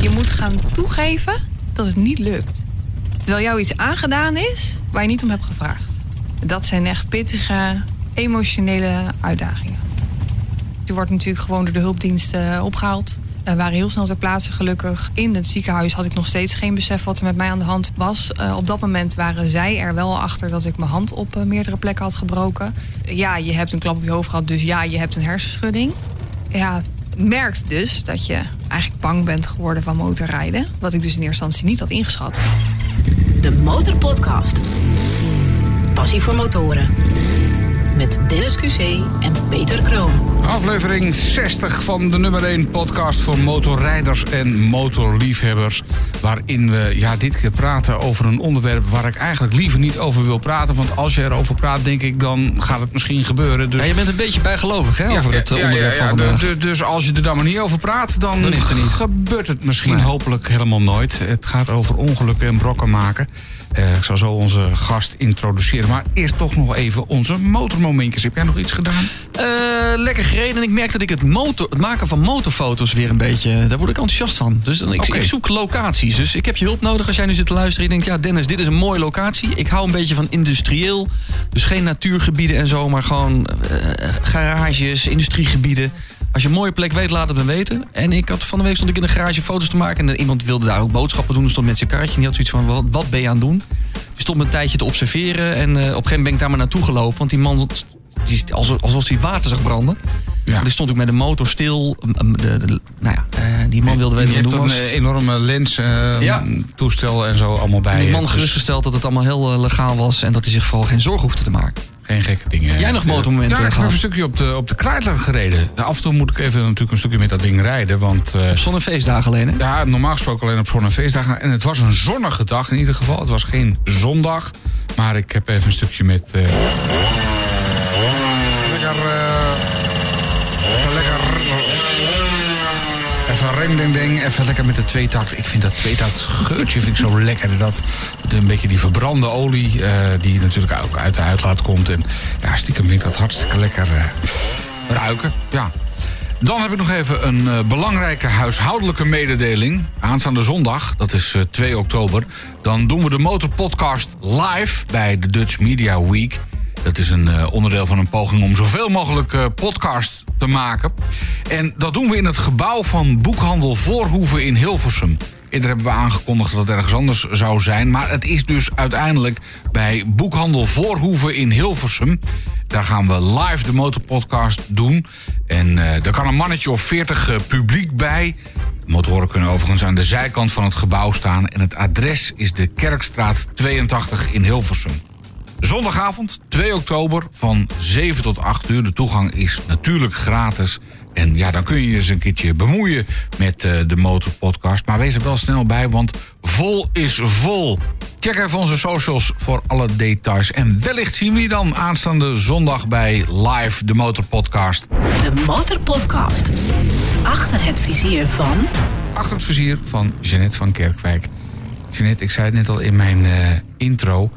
Je moet gaan toegeven dat het niet lukt. Terwijl jou iets aangedaan is waar je niet om hebt gevraagd. Dat zijn echt pittige, emotionele uitdagingen. Je wordt natuurlijk gewoon door de hulpdiensten opgehaald. We waren heel snel ter plaatse gelukkig. In het ziekenhuis had ik nog steeds geen besef wat er met mij aan de hand was. Uh, op dat moment waren zij er wel achter dat ik mijn hand op uh, meerdere plekken had gebroken. Ja, je hebt een klap op je hoofd gehad, dus ja, je hebt een hersenschudding. Ja, merkt dus dat je eigenlijk bang bent geworden van motorrijden. Wat ik dus in eerste instantie niet had ingeschat. De Motorpodcast. Passie voor motoren met Dennis QC en Peter Kroon. Aflevering 60 van de nummer 1 podcast voor motorrijders en motorliefhebbers. Waarin we ja, dit keer praten over een onderwerp waar ik eigenlijk liever niet over wil praten. Want als je erover praat, denk ik, dan gaat het misschien gebeuren. Dus... Ja, je bent een beetje bijgelovig hè, over het ja, onderwerp ja, van vandaag. Dus als je er dan maar niet over praat, dan, Dan is het er niet. gebeurt het misschien Nee. hopelijk helemaal nooit. Het gaat over ongelukken en brokken maken. Eh, ik zal zo onze gast introduceren. Maar eerst toch nog even onze motormomentjes. Heb jij nog iets gedaan? Eh, lekker gereden en ik merk dat ik het, motor, het maken van motorfoto's weer een beetje... Daar word ik enthousiast van. Dus dan, ik, zoek locaties. Dus ik heb je hulp nodig als jij nu zit te luisteren. Je denkt, ja Dennis, dit is een mooie locatie. Ik hou een beetje van industrieel. Dus geen natuurgebieden en zo, maar gewoon eh, garages, industriegebieden. Als je een mooie plek weet, laat het me weten. En ik had van de week stond ik in de garage foto's te maken. En iemand wilde daar ook boodschappen doen. Er stond met zijn karretje. En die had zoiets van, wat, wat ben je aan het doen? Die stond een tijdje te observeren. En eh, op een gegeven moment ben ik daar maar naartoe gelopen. Want die man, die is alsof, alsof hij water zag branden. Ja. Die stond ook met de motor stil. De, de- nou ja, eh, die man wilde weten wat doen een was. eh, enorme lens, eh, Ja. toestel en zo allemaal bij. En die man Dus gerustgesteld dat het allemaal heel legaal was. En dat hij zich vooral geen zorgen hoefde te maken. Geen gekke dingen. Jij nog motormomenten Ja, ik heb een stukje op de, op de Kreidler gereden. Af en toe moet ik even natuurlijk een stukje met dat ding rijden. Want Zon- en feestdagen alleen, hè? ja, normaal gesproken alleen op zon- en feestdagen. En het was een zonnige dag in ieder geval. Het was geen zondag. Maar ik heb even een stukje met... lekker... Even rem ding ding, even lekker met de tweetakt. Ik vind dat tweetakt geurtje vind ik zo lekker. Dat, een beetje die verbrande olie, eh, die natuurlijk ook uit de uitlaat komt. En ja, stiekem vind ik dat hartstikke lekker eh, ruiken. Ja. Dan heb ik nog even een eh, belangrijke huishoudelijke mededeling. Aanstaande zondag, dat is eh, 2 oktober... dan doen we de Motorpodcast live bij de Dutch Media Week. Dat is een eh, onderdeel van een poging om zoveel mogelijk eh podcast te maken. En dat doen we in het gebouw van Boekhandel Voorhoeven in Hilversum. Eerder hebben we aangekondigd dat het ergens anders zou zijn. Maar het is dus uiteindelijk bij Boekhandel Voorhoeven in Hilversum. Daar gaan we live de motorpodcast doen. En eh er kan een mannetje of 40 publiek bij. De motoren kunnen overigens aan de zijkant van het gebouw staan. En het adres is de Kerkstraat 82 in Hilversum. Zondagavond, 2 oktober, van 7 tot 8 uur. De toegang is natuurlijk gratis. En ja, dan kun je je eens een keertje bemoeien met eh, de Motorpodcast. Maar wees er wel snel bij, want vol is vol. Check even onze socials voor alle details. En wellicht zien we je dan aanstaande zondag bij Live, de Motorpodcast. De Motorpodcast. Achter het vizier van... Achter het vizier van Jeannette van Kerkwijk. Jeannette, ik zei het net al in mijn eh, intro.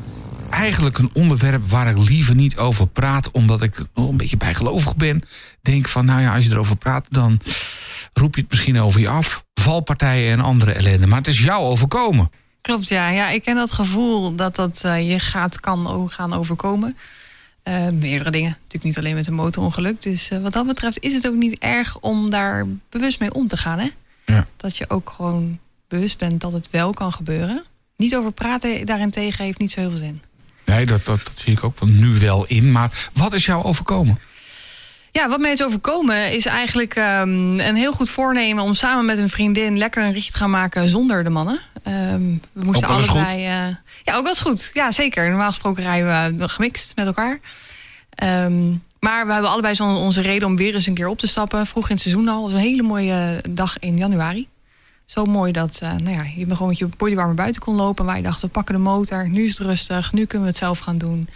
Eigenlijk een onderwerp waar ik liever niet over praat... omdat ik een beetje bijgelovig ben. Denk van, nou ja, als je erover praat... dan roep je het misschien over je af. Valpartijen en andere ellende. Maar het is jou overkomen. Klopt, ja. ja. Ik ken dat gevoel dat dat eh, je gaat, kan gaan overkomen. Eh, meerdere dingen. Natuurlijk niet alleen met een motorongeluk. Dus eh, wat dat betreft is het ook niet erg om daar bewust mee om te gaan. Hè? Ja. Dat je ook gewoon bewust bent dat het wel kan gebeuren. Niet over praten daarentegen heeft niet zo heel veel zin. Nee, dat, dat, dat zie ik ook van nu wel in. Maar wat is jou overkomen? Ja, wat mij is overkomen is eigenlijk ehm, een heel goed voornemen om samen met een vriendin lekker een ritje te gaan maken zonder de mannen. Ehm, we moesten allebei. eh, ja, ook wel eens goed. Ja, zeker. Normaal gesproken rijden we gemixt met elkaar. Ehm, maar we hebben allebei zo onze reden om weer eens een keer op te stappen. Vroeg in het seizoen al. Het was een hele mooie dag in januari. Zo mooi dat uh, nou ja, je gewoon met je bodywarmer buiten kon lopen. Waar je dacht, we pakken de motor. Nu is het rustig. Nu kunnen we het zelf gaan doen.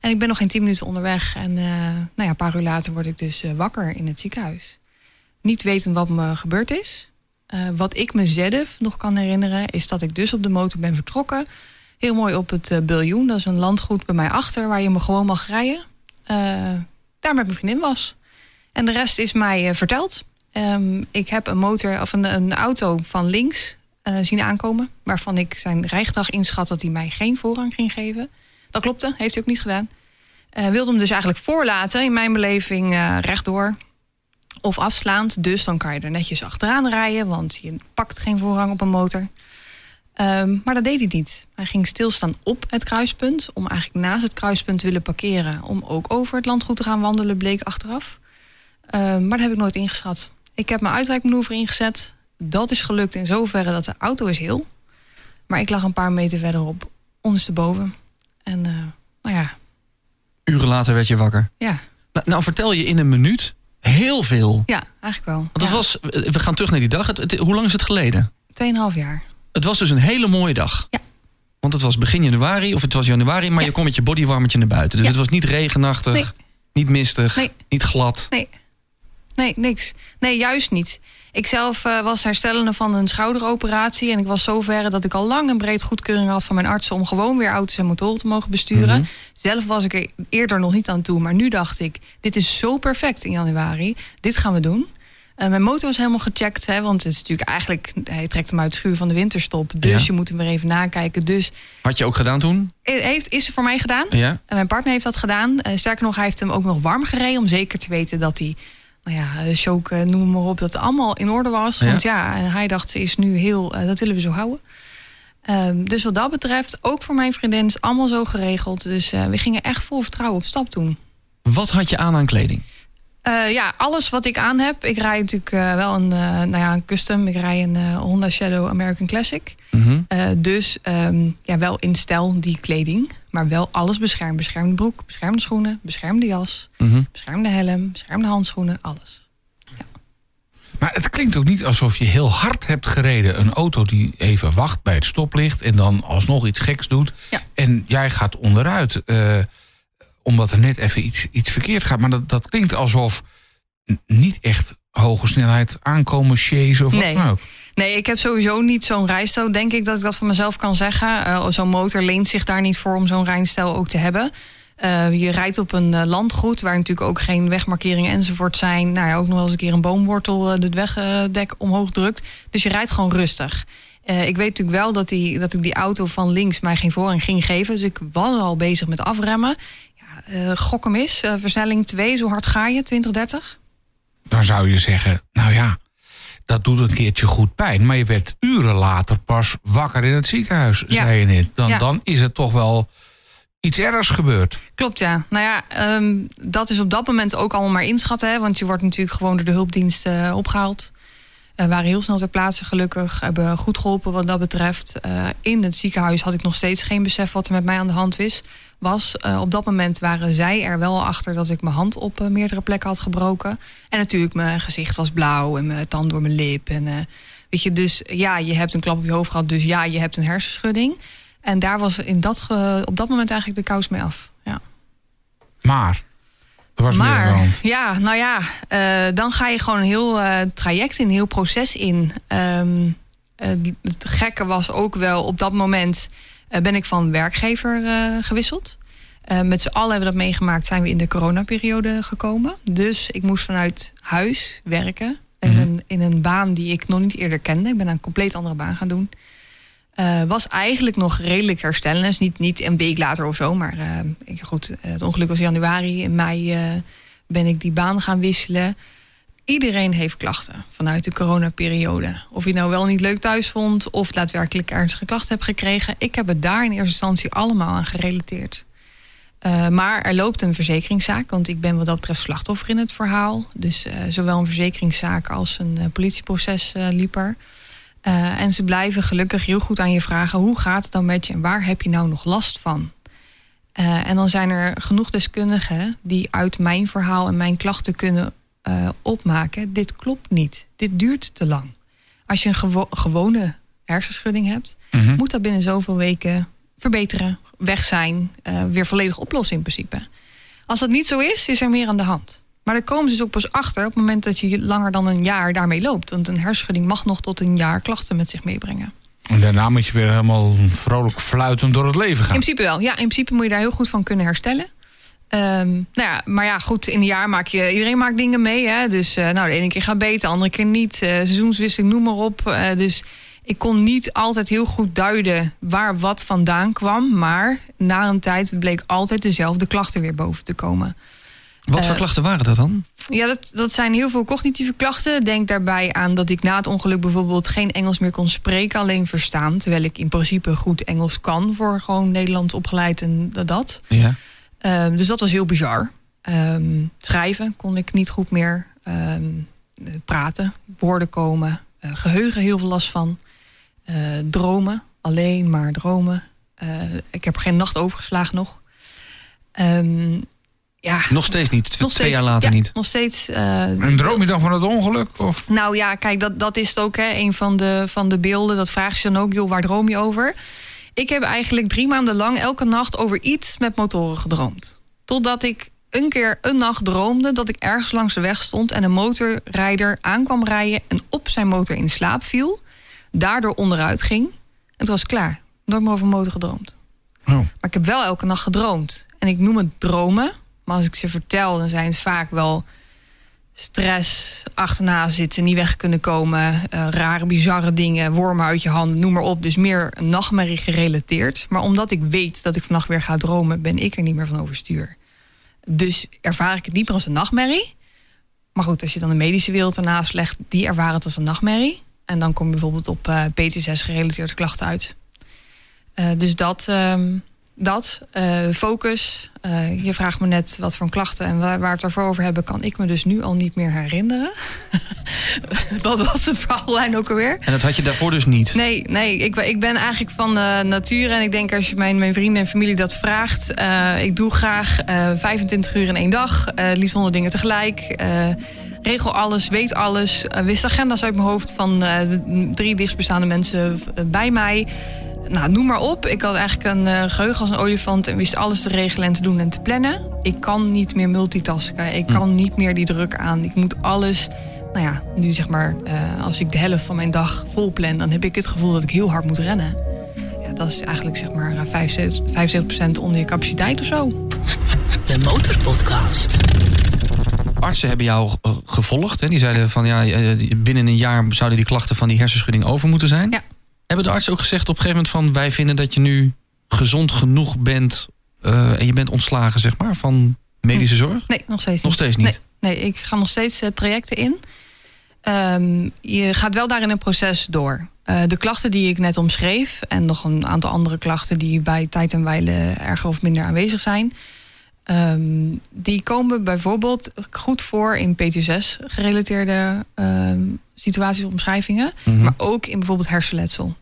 En ik ben nog geen tien minuten onderweg. En uh, nou ja, een paar uur later word ik dus uh, wakker in het ziekenhuis. Niet wetend wat me gebeurd is. Wat ik mezelf nog kan herinneren, is dat ik dus op de motor ben vertrokken. Heel mooi op het biljoen. Dat is een landgoed bij mij achter, waar je me gewoon mag rijden. Daar met mijn vriendin was. En de rest is mij verteld. Ehm, ik heb een motor of een, een auto van links eh, zien aankomen. Waarvan ik zijn rijgedrag inschat dat hij mij geen voorrang ging geven. Dat klopte, heeft hij ook niet gedaan. Eh, wilde hem dus eigenlijk voorlaten, in mijn beleving eh, rechtdoor of afslaand. Dus dan kan je er netjes achteraan rijden, want je pakt geen voorrang op een motor. Ehm, maar dat deed hij niet. Hij ging stilstaan op het kruispunt, om eigenlijk naast het kruispunt te willen parkeren, om ook over het landgoed te gaan wandelen, bleek achteraf. Ehm, maar dat heb ik nooit ingeschat. Ik heb mijn uitwijkmanoeuvre ingezet. Dat is gelukt in zoverre dat de auto is heel. Maar ik lag een paar meter verderop, ondersteboven. En uh, nou ja. Uren later werd je wakker. Ja. Nou, nou, vertel je in een minuut heel veel. Ja, eigenlijk wel. Want dat ja. was, we gaan terug naar die dag. Het, hoe lang is het geleden? Tweeënhalf jaar. Het was dus een hele mooie dag. Ja. Want het was begin januari, of het was januari, maar ja. je kon met je bodywarmertje naar buiten. Dus ja. het was niet regenachtig, nee. niet mistig, nee. niet glad. Nee. Nee, niks. Nee, juist niet. Ik zelf uh, was herstellende van een schouderoperatie. En ik was zover dat ik al lang en breed goedkeuring had van mijn artsen om gewoon weer auto's en motoren te mogen besturen. Mm -hmm. Zelf was ik er eerder nog niet aan toe. Maar nu dacht ik, dit is zo perfect in januari. Dit gaan we doen. Uh, mijn motor was helemaal gecheckt. Hè, want het is natuurlijk eigenlijk, hij trekt hem uit het schuur van de winterstop. Dus ja. je moet hem weer even nakijken. Dus, Had je ook gedaan toen? Heeft, is voor mij gedaan. Ja. En mijn partner heeft dat gedaan. Uh, sterker nog, hij heeft hem ook nog warm gereden. Om zeker te weten dat hij ja, choke, noem maar op, dat het allemaal in orde was. Ja. Want ja, hij dacht, ze is nu heel, dat willen we zo houden. Um, dus wat dat betreft, ook voor mijn vriendin, is allemaal zo geregeld. Dus uh, we gingen echt vol vertrouwen op stap toen. Wat had je aan aan kleding? Uh, ja, alles wat ik aan heb. Ik rijd natuurlijk uh, wel een, nou ja, een custom. Ik rij een Honda Shadow American Classic. Mm -hmm. dus um, ja, wel in stijl die kleding. Maar wel alles beschermd. Beschermde broek, beschermde schoenen, beschermde jas, mm -hmm. beschermde helm, beschermde handschoenen, alles. Ja. Maar het klinkt ook niet alsof je heel hard hebt gereden. Een auto die even wacht bij het stoplicht en dan alsnog iets geks doet. Ja. En jij gaat onderuit omdat er net even iets, iets verkeerd gaat. Maar dat, dat klinkt alsof niet echt hoge snelheid aankomen, chasen of nee. wat dan ook. Nee, ik heb sowieso niet zo'n rijstijl. Denk ik dat ik dat van mezelf kan zeggen. Uh, zo'n motor leent zich daar niet voor om zo'n rijstijl ook te hebben. Uh, je rijdt op een uh, landgoed waar natuurlijk ook geen wegmarkeringen enzovoort zijn. Nou ja, ook nog wel eens een keer een boomwortel het wegdek omhoog drukt. Dus je rijdt gewoon rustig. Ik weet natuurlijk wel dat, die, dat ik die auto van links mij geen voorrang ging geven. Dus ik was al bezig met afremmen. Uh, gok hem is, versnelling 2, zo hard ga je, 20, 30? Dan zou je zeggen, nou ja, dat doet een keertje goed pijn. Maar je werd uren later pas wakker in het ziekenhuis, ja. zei je net. Dan, ja. dan is het toch wel iets ergs gebeurd. Klopt, ja. Nou ja, um, dat is op dat moment ook allemaal maar inschatten. Hè, want je wordt natuurlijk gewoon door de hulpdiensten uh, opgehaald. We waren heel snel ter plaatse gelukkig. Hebben goed geholpen wat dat betreft. Uh, in het ziekenhuis had ik nog steeds geen besef wat er met mij aan de hand is, was. Uh, op dat moment waren zij er wel achter dat ik mijn hand op meerdere plekken had gebroken. En natuurlijk, mijn gezicht was blauw en mijn tand door mijn lip. En, weet je, dus ja, je hebt een klap op je hoofd gehad. Dus ja, je hebt een hersenschudding. En daar was in dat, op dat moment eigenlijk de kous mee af. Ja. Maar maar, ja, nou ja, uh, dan ga je gewoon een heel uh, traject in, een heel proces in. Um, uh, het gekke was ook wel, op dat moment ben ik van werkgever gewisseld. met z'n allen hebben we dat meegemaakt, zijn we in de coronaperiode gekomen. Dus ik moest vanuit huis werken. In, mm -hmm. een, in een baan die ik nog niet eerder kende. Ik ben een compleet andere baan gaan doen. Uh, was eigenlijk nog redelijk herstellen. Dus niet, niet een week later of zo. Maar uh, goed, het ongeluk was januari. In mei uh, ben ik die baan gaan wisselen. Iedereen heeft klachten vanuit de coronaperiode. Of je nou wel niet leuk thuis vond... of daadwerkelijk ernstige klachten hebt gekregen. Ik heb het daar in eerste instantie allemaal aan gerelateerd. Maar er loopt een verzekeringszaak. Want ik ben wat dat betreft slachtoffer in het verhaal. Dus zowel een verzekeringszaak als een politieproces liep er... Uh, en ze blijven gelukkig heel goed aan je vragen: hoe gaat het dan met je en waar heb je nou nog last van? Uh, en dan zijn er genoeg deskundigen die uit mijn verhaal en mijn klachten kunnen uh, opmaken: dit klopt niet, dit duurt te lang. Als je een gewo gewone hersenschudding hebt, mm -hmm. moet dat binnen zoveel weken verbeteren, weg zijn, weer volledig oplossen in principe. Als dat niet zo is, is er meer aan de hand. Maar daar komen ze dus ook pas achter op het moment dat je langer dan een jaar daarmee loopt. Want een hersenschudding mag nog tot een jaar klachten met zich meebrengen. En daarna moet je weer helemaal vrolijk fluitend door het leven gaan. In principe wel. Ja, in principe moet je daar heel goed van kunnen herstellen. Ehm, nou ja, maar ja, goed, in een jaar maak je... Iedereen maakt dingen mee, hè. Dus eh, nou, de ene keer gaat beter, de andere keer niet. Uh, seizoenswisseling, noem maar op. Uh, dus ik kon niet altijd heel goed duiden waar wat vandaan kwam. Maar na een tijd bleek altijd dezelfde klachten weer boven te komen. Wat voor klachten waren dat dan? Ja, dat, dat zijn heel veel cognitieve klachten. Denk daarbij aan dat ik na het ongeluk bijvoorbeeld geen Engels meer kon spreken, alleen verstaan. Terwijl ik in principe goed Engels kan voor gewoon Nederlands opgeleid en dat. Ja. Um, dus dat was heel bizar. Um, schrijven kon ik niet goed meer. Um, praten, woorden komen. Uh, geheugen heel veel last van. Uh, dromen, alleen maar dromen. Ik heb geen nacht overgeslagen nog. Ja, nog steeds niet, nog twee steeds, jaar later ja, niet. Nog steeds. en droom je dan van het ongeluk? Of? Nou ja, kijk, dat, dat is het ook. Hè, een van de, van de beelden. Dat vraag je dan ook, joh, waar droom je over? Ik heb eigenlijk drie maanden lang elke nacht over iets met motoren gedroomd. Totdat ik een keer een nacht droomde dat ik ergens langs de weg stond en een motorrijder aankwam rijden en op zijn motor in slaap viel. Daardoor onderuit ging. En toen was het klaar. Nooit meer over een motor gedroomd. Oh. Maar ik heb wel elke nacht gedroomd. En ik noem het dromen. Maar als ik ze vertel, dan zijn het vaak wel stress, achterna zitten, niet weg kunnen komen, uh, rare, bizarre dingen, wormen uit je handen, noem maar op. Dus meer nachtmerrie gerelateerd. Maar omdat ik weet dat ik vannacht weer ga dromen, ben ik er niet meer van overstuur. Dus ervaar ik het niet meer als een nachtmerrie. Maar goed, als je dan de medische wereld ernaast legt, die ervaren het als een nachtmerrie. En dan kom je bijvoorbeeld op uh, PTSS gerelateerde klachten uit. Uh, dus dat, um, dat uh, focus. Uh, je vraagt me net wat voor klachten en waar, waar het ervoor over hebben, kan ik me dus nu al niet meer herinneren. wat was het verhaallijn ook alweer? En dat had je daarvoor dus niet? Nee, nee ik, ik ben eigenlijk van de natuur. En ik denk als je mijn, mijn vrienden en familie dat vraagt. Uh, ik doe graag 25 uur in één dag. liefst 100 dingen tegelijk. regel alles, weet alles. wist agenda's uit mijn hoofd van de drie dichtstbestaande mensen bij mij nou, noem maar op. Ik had eigenlijk een uh, geheugen als een olifant en wist alles te regelen en te doen en te plannen. Ik kan niet meer multitasken. Ik kan niet meer die druk aan. Ik moet alles. Nou ja, nu zeg maar, uh, als ik de helft van mijn dag vol plan, dan heb ik het gevoel dat ik heel hard moet rennen. Ja, dat is eigenlijk zeg maar 75%, 75% onder je capaciteit of zo. De Motorpodcast. Artsen hebben jou gevolgd. Hè? Die zeiden van ja, binnen een jaar zouden die klachten van die hersenschudding over moeten zijn. Ja. Hebben de artsen ook gezegd op een gegeven moment van... wij vinden dat je nu gezond genoeg bent... Uh, en je bent ontslagen, zeg maar, van medische zorg? Nee, nog steeds niet. Nog steeds niet? Nee, nee ik ga nog steeds uh, trajecten in. Um, je gaat wel daarin een proces door. Uh, de klachten die ik net omschreef... en nog een aantal andere klachten... die bij tijd en wijle erger of minder aanwezig zijn... Um, die komen bijvoorbeeld goed voor in PTSS-gerelateerde um, situaties of omschrijvingen, mm -hmm. maar ook in bijvoorbeeld hersenletsel.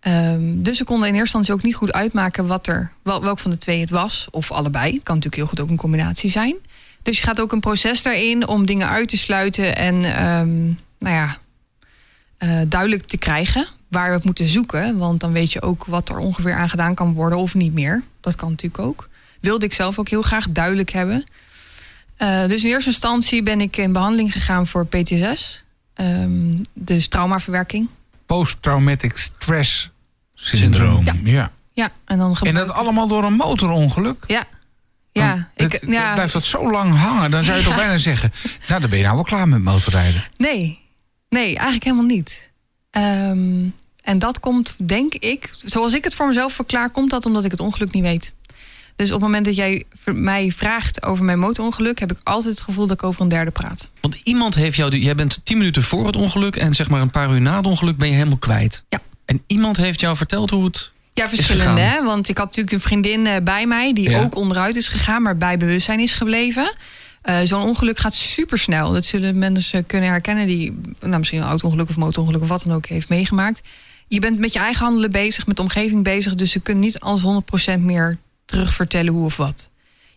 Um, dus ze konden in eerste instantie ook niet goed uitmaken wat er, wel, welk van de twee het was, of allebei. Het kan natuurlijk heel goed ook een combinatie zijn. Dus je gaat ook een proces daarin om dingen uit te sluiten en nou ja, uh, duidelijk te krijgen waar we het moeten zoeken. Want dan weet je ook wat er ongeveer aan gedaan kan worden of niet meer. Dat kan natuurlijk ook wilde ik zelf ook heel graag duidelijk hebben. Uh, dus in eerste instantie ben ik in behandeling gegaan voor PTSS. Um, dus traumaverwerking. Post-traumatic stress syndroom. Ja. ja. ja. en, dan en dat allemaal door een motorongeluk? Ja. Ja, ik, het, ja. Blijft dat zo lang hangen, dan zou je ja. toch bijna zeggen... nou, dan ben je nou wel klaar met motorrijden. Nee, nee, eigenlijk helemaal niet. Um, en dat komt, denk ik, zoals ik het voor mezelf verklaar... komt dat omdat ik het ongeluk niet weet. Dus op het moment dat jij mij vraagt over mijn motorongeluk... heb ik altijd het gevoel dat ik over een derde praat. Want iemand heeft jou... Jij bent tien minuten voor het ongeluk... en zeg maar een paar uur na het ongeluk ben je helemaal kwijt. Ja. En iemand heeft jou verteld hoe het Ja, verschillende. Hè? Want ik had natuurlijk een vriendin bij mij... die ja. ook onderuit is gegaan, maar bij bewustzijn is gebleven... Uh, Zo'n ongeluk gaat super snel. Dat zullen mensen kunnen herkennen... die nou, misschien een auto-ongeluk of motorongeluk... of wat dan ook heeft meegemaakt. Je bent met je eigen handelen bezig, met de omgeving bezig... dus ze kunnen niet als 100% meer terugvertellen hoe of wat.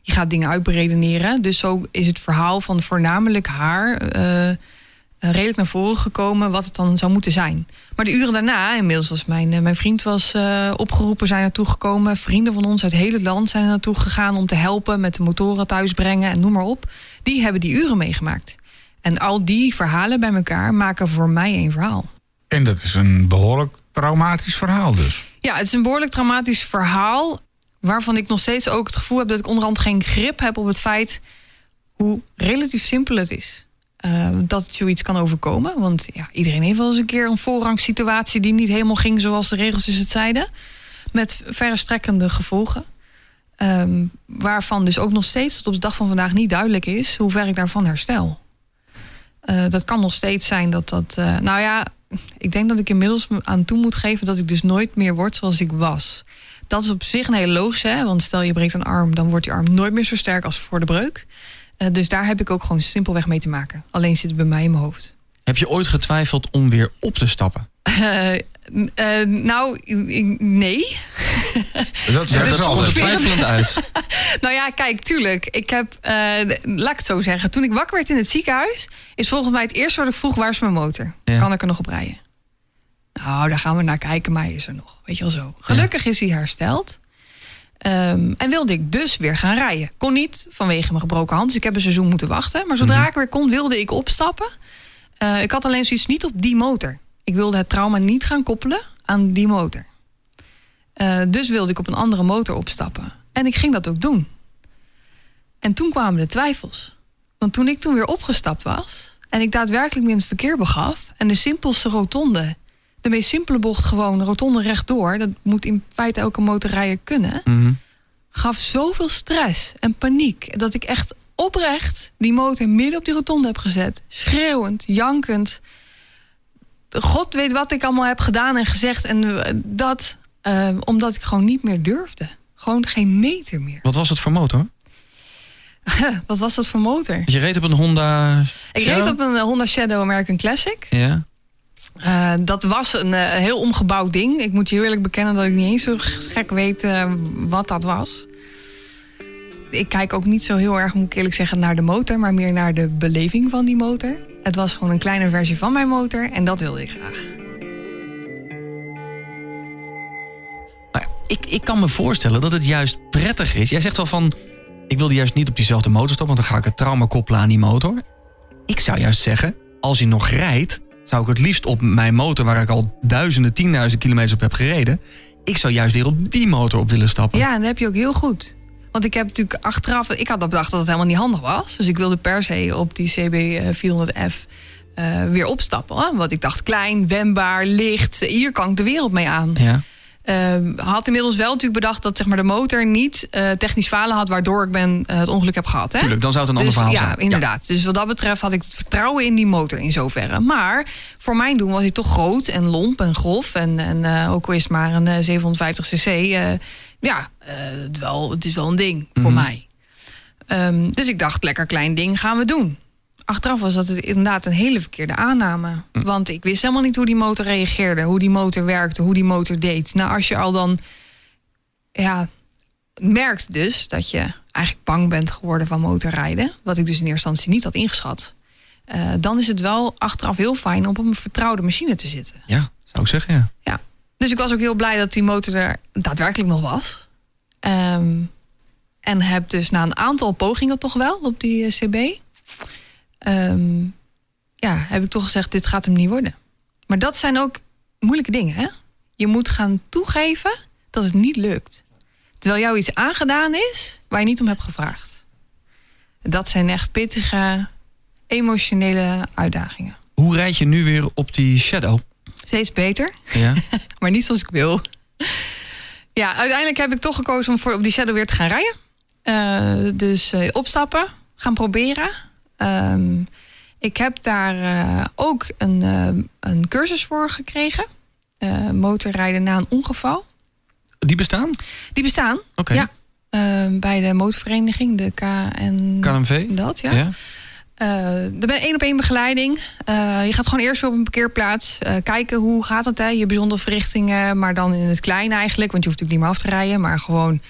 Je gaat dingen uitberedeneren. Dus zo is het verhaal van voornamelijk haar uh, redelijk naar voren gekomen wat het dan zou moeten zijn. Maar de uren daarna, inmiddels was mijn, uh, mijn vriend was uh, opgeroepen, zijn naartoe gekomen. Vrienden van ons uit het land zijn er naartoe gegaan om te helpen met de motoren thuisbrengen en noem maar op. Die hebben die uren meegemaakt. En al die verhalen bij elkaar maken voor mij één verhaal. En dat is een behoorlijk traumatisch verhaal dus. Ja, het is een behoorlijk traumatisch verhaal. Waarvan ik nog steeds ook het gevoel heb dat ik onderhand geen grip heb op het feit hoe relatief simpel het is. Uh, dat zoiets kan overkomen. Want ja, iedereen heeft wel eens een keer een voorrangssituatie die niet helemaal ging zoals de regels dus het zeiden. Met verrestrekkende gevolgen. Um, waarvan dus ook nog steeds tot op de dag van vandaag niet duidelijk is hoe ver ik daarvan herstel. Uh, dat kan nog steeds zijn dat dat. Uh, nou ja, ik denk dat ik inmiddels aan toe moet geven dat ik dus nooit meer word zoals ik was. Dat is op zich een hele logische, hè? want stel je breekt een arm, dan wordt die arm nooit meer zo sterk als voor de breuk. Uh, dus daar heb ik ook gewoon simpelweg mee te maken. Alleen zit het bij mij in mijn hoofd. Heb je ooit getwijfeld om weer op te stappen? Uh, nou, nee. Dat, ja, dat komt er twijfelend uit. nou ja, kijk, tuurlijk. Ik heb, uh, laat ik het zo zeggen. Toen ik wakker werd in het ziekenhuis... is volgens mij het eerste wat ik vroeg... waar is mijn motor? Ja. Kan ik er nog op rijden? Nou, daar gaan we naar kijken, maar is er nog. Weet je wel zo. Gelukkig ja. is hij hersteld. Um, en wilde ik dus weer gaan rijden. Kon niet vanwege mijn gebroken hand. Dus ik heb een seizoen moeten wachten. Maar zodra mm -hmm. ik weer kon, wilde ik opstappen. Uh, ik had alleen zoiets niet op die motor. Ik wilde het trauma niet gaan koppelen aan die motor. Uh, dus wilde ik op een andere motor opstappen. En ik ging dat ook doen. En toen kwamen de twijfels. Want toen ik toen weer opgestapt was... en ik daadwerkelijk me in het verkeer begaf... en de simpelste rotonde, de meest simpele bocht gewoon... rotonde rechtdoor, dat moet in feite elke motorrijder kunnen... Mm -hmm. gaf zoveel stress en paniek... dat ik echt oprecht die motor midden op die rotonde heb gezet. Schreeuwend, jankend. God weet wat ik allemaal heb gedaan en gezegd. En dat uh, omdat ik gewoon niet meer durfde. Gewoon geen meter meer. Wat was het voor motor? wat was dat voor motor? Je reed op een Honda Ik reed op een Honda Shadow American Classic. Ja. Uh, dat was een uh, heel omgebouwd ding. Ik moet je eerlijk bekennen dat ik niet eens zo gek weet uh, wat dat was. Ik kijk ook niet zo heel erg, moet ik eerlijk zeggen, naar de motor, maar meer naar de beleving van die motor. Het was gewoon een kleine versie van mijn motor en dat wilde ik graag. Maar ik, ik kan me voorstellen dat het juist prettig is. Jij zegt wel van, ik wilde juist niet op diezelfde motor stappen, want dan ga ik het trauma koppelen aan die motor. Ik zou juist zeggen, als je nog rijdt, zou ik het liefst op mijn motor, waar ik al duizenden, tienduizenden kilometers op heb gereden, ik zou juist weer op die motor op willen stappen. Ja, en dat heb je ook heel goed. Want ik heb natuurlijk achteraf, ik had bedacht dat het helemaal niet handig was. Dus ik wilde per se op die CB400F uh, weer opstappen. Hè? Want ik dacht klein, wendbaar, licht. Hier kan ik de wereld mee aan. Ja. Uh, had inmiddels wel natuurlijk bedacht dat zeg maar, de motor niet uh, technisch falen had, waardoor ik ben, uh, het ongeluk heb gehad. Hè? Tuurlijk, dan zou het een dus, ander verhaal ja, zijn. Inderdaad. Ja. Dus wat dat betreft had ik het vertrouwen in die motor in zoverre. Maar voor mijn doen was hij toch groot en lomp en grof. En, en ook al is het maar een 750 cc. ja, het, wel, het is wel een ding mm -hmm. voor mij. Um, dus ik dacht, lekker klein ding gaan we doen achteraf was dat het inderdaad een hele verkeerde aanname. Hm. Want ik wist helemaal niet hoe die motor reageerde, hoe die motor werkte, hoe die motor deed. Nou, als je al dan ja, merkt dus dat je eigenlijk bang bent geworden van motorrijden, wat ik dus in eerste instantie niet had ingeschat, uh, dan is het wel achteraf heel fijn om op een vertrouwde machine te zitten. Ja, zou ik zeggen, ja. Ja. Dus ik was ook heel blij dat die motor er daadwerkelijk nog was. Um, en heb dus na een aantal pogingen toch wel op die uh, CB um, ja, heb ik toch gezegd, dit gaat hem niet worden. Maar dat zijn ook moeilijke dingen, hè? Je moet gaan toegeven dat het niet lukt. Terwijl jou iets aangedaan is waar je niet om hebt gevraagd. Dat zijn echt pittige, emotionele uitdagingen. Hoe rijd je nu weer op die shadow? Steeds beter, ja. maar niet zoals ik wil. Ja, uiteindelijk heb ik toch gekozen om voor op die shadow weer te gaan rijden. Uh, dus uh, opstappen, gaan proberen. Um, ik heb daar uh, ook een, uh, een cursus voor gekregen. Uh, motorrijden na een ongeval. Die bestaan? Die bestaan, okay. ja. Ehm, bij de motorvereniging, de KN... KNMV? Dat, ja. ja. er ben één op één begeleiding. je gaat gewoon eerst weer op een parkeerplaats. kijken hoe gaat het, hè? Je bijzondere verrichtingen, maar dan in het klein eigenlijk. Want je hoeft natuurlijk niet meer af te rijden, maar gewoon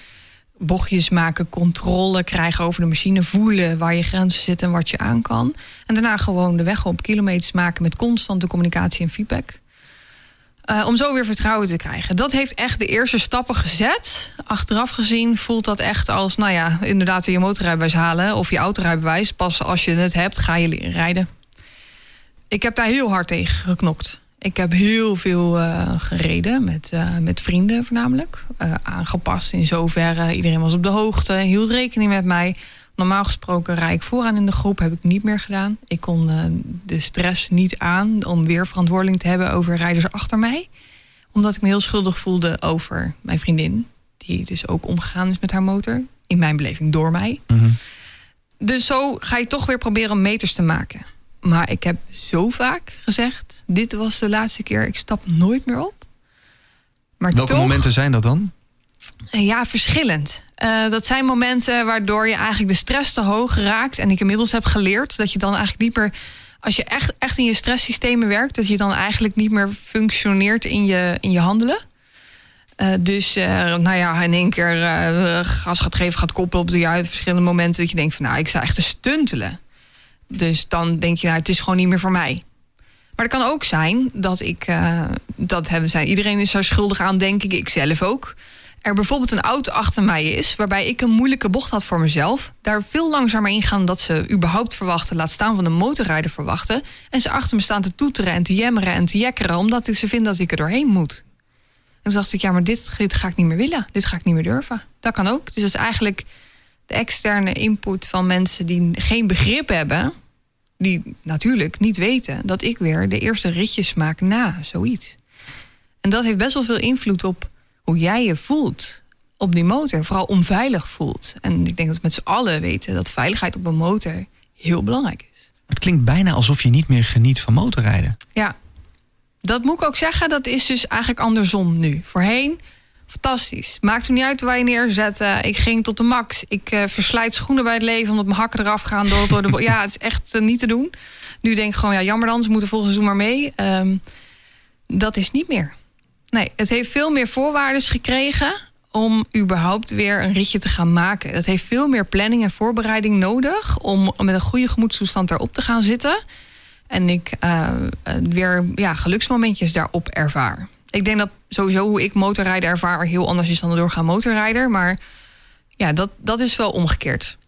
bochtjes maken, controle krijgen over de machine, voelen waar je grenzen zitten en wat je aan kan. En daarna gewoon de weg op kilometers maken met constante communicatie en feedback. Uh, om zo weer vertrouwen te krijgen. Dat heeft echt de eerste stappen gezet. Achteraf gezien voelt dat echt als, nou ja, inderdaad weer je motorrijbewijs halen of je autorijbewijs. Pas als je het hebt, ga je rijden. Ik heb daar heel hard tegen geknokt. Ik heb heel veel uh, gereden met, uh, met vrienden voornamelijk. Uh, aangepast in zoverre. Iedereen was op de hoogte, hield rekening met mij. Normaal gesproken rijd ik vooraan in de groep, heb ik niet meer gedaan. Ik kon de stress niet aan om weer verantwoording te hebben over rijders achter mij. Omdat ik me heel schuldig voelde over mijn vriendin. Die dus ook omgegaan is met haar motor. In mijn beleving door mij. Mhm. Dus zo ga je toch weer proberen meters te maken. Maar ik heb zo vaak gezegd: dit was de laatste keer, ik stap nooit meer op. Maar Welke toch, momenten zijn dat dan? Ja, verschillend. Eh, dat zijn momenten waardoor je eigenlijk de stress te hoog raakt. En ik inmiddels heb geleerd dat je dan eigenlijk niet meer. Als je echt, echt in je stresssystemen werkt, dat je dan eigenlijk niet meer functioneert in je, in je handelen. Uh, dus uh, nou ja, in één keer gas gaat geven, gaat koppelen op de juiste verschillende momenten. Dat je denkt van nou, ik sta echt te stuntelen. Dus dan denk je, nou, het is gewoon niet meer voor mij. Maar het kan ook zijn dat ik, uh, dat hebben zij, iedereen is daar schuldig aan, denk ik, ik zelf ook. Er bijvoorbeeld een auto achter mij is, waarbij ik een moeilijke bocht had voor mezelf. Daar veel langzamer ingaan dan dat ze überhaupt verwachten, laat staan van de motorrijder verwachten. En ze achter me staan te toeteren en te jemmeren en te jekkeren, omdat ze vinden dat ik er doorheen moet. En toen dacht ik, ja, maar dit, dit ga ik niet meer willen. Dit ga ik niet meer durven. Dat kan ook. Dus dat is eigenlijk de externe input van mensen die geen begrip hebben, die natuurlijk niet weten dat ik weer de eerste ritjes maak na zoiets. En dat heeft best wel veel invloed op hoe jij je voelt op die motor, vooral onveilig voelt. En ik denk dat we met z'n allen weten dat veiligheid op een motor heel belangrijk is. Het klinkt bijna alsof je niet meer geniet van motorrijden. Ja, dat moet ik ook zeggen. Dat is dus eigenlijk andersom nu. Voorheen fantastisch. Maakt er niet uit waar je neerzetten. Ik ging tot de max. Ik uh, verslijt schoenen bij het leven omdat mijn hakken eraf gaan. Door, door de ja, het is echt uh, niet te doen. Nu denk ik gewoon, ja, jammer dan. Ze moeten volgens seizoen maar mee. Um, dat is niet meer. Nee, het heeft veel meer voorwaarden gekregen om überhaupt weer een ritje te gaan maken. Het heeft veel meer planning en voorbereiding nodig om met een goede gemoedstoestand erop te gaan zitten. En ik weer ja, geluksmomentjes daarop ervaar. Ik denk dat sowieso hoe ik motorrijden ervaar heel anders is dan een doorgaan motorrijder. Maar ja, dat, dat is wel omgekeerd.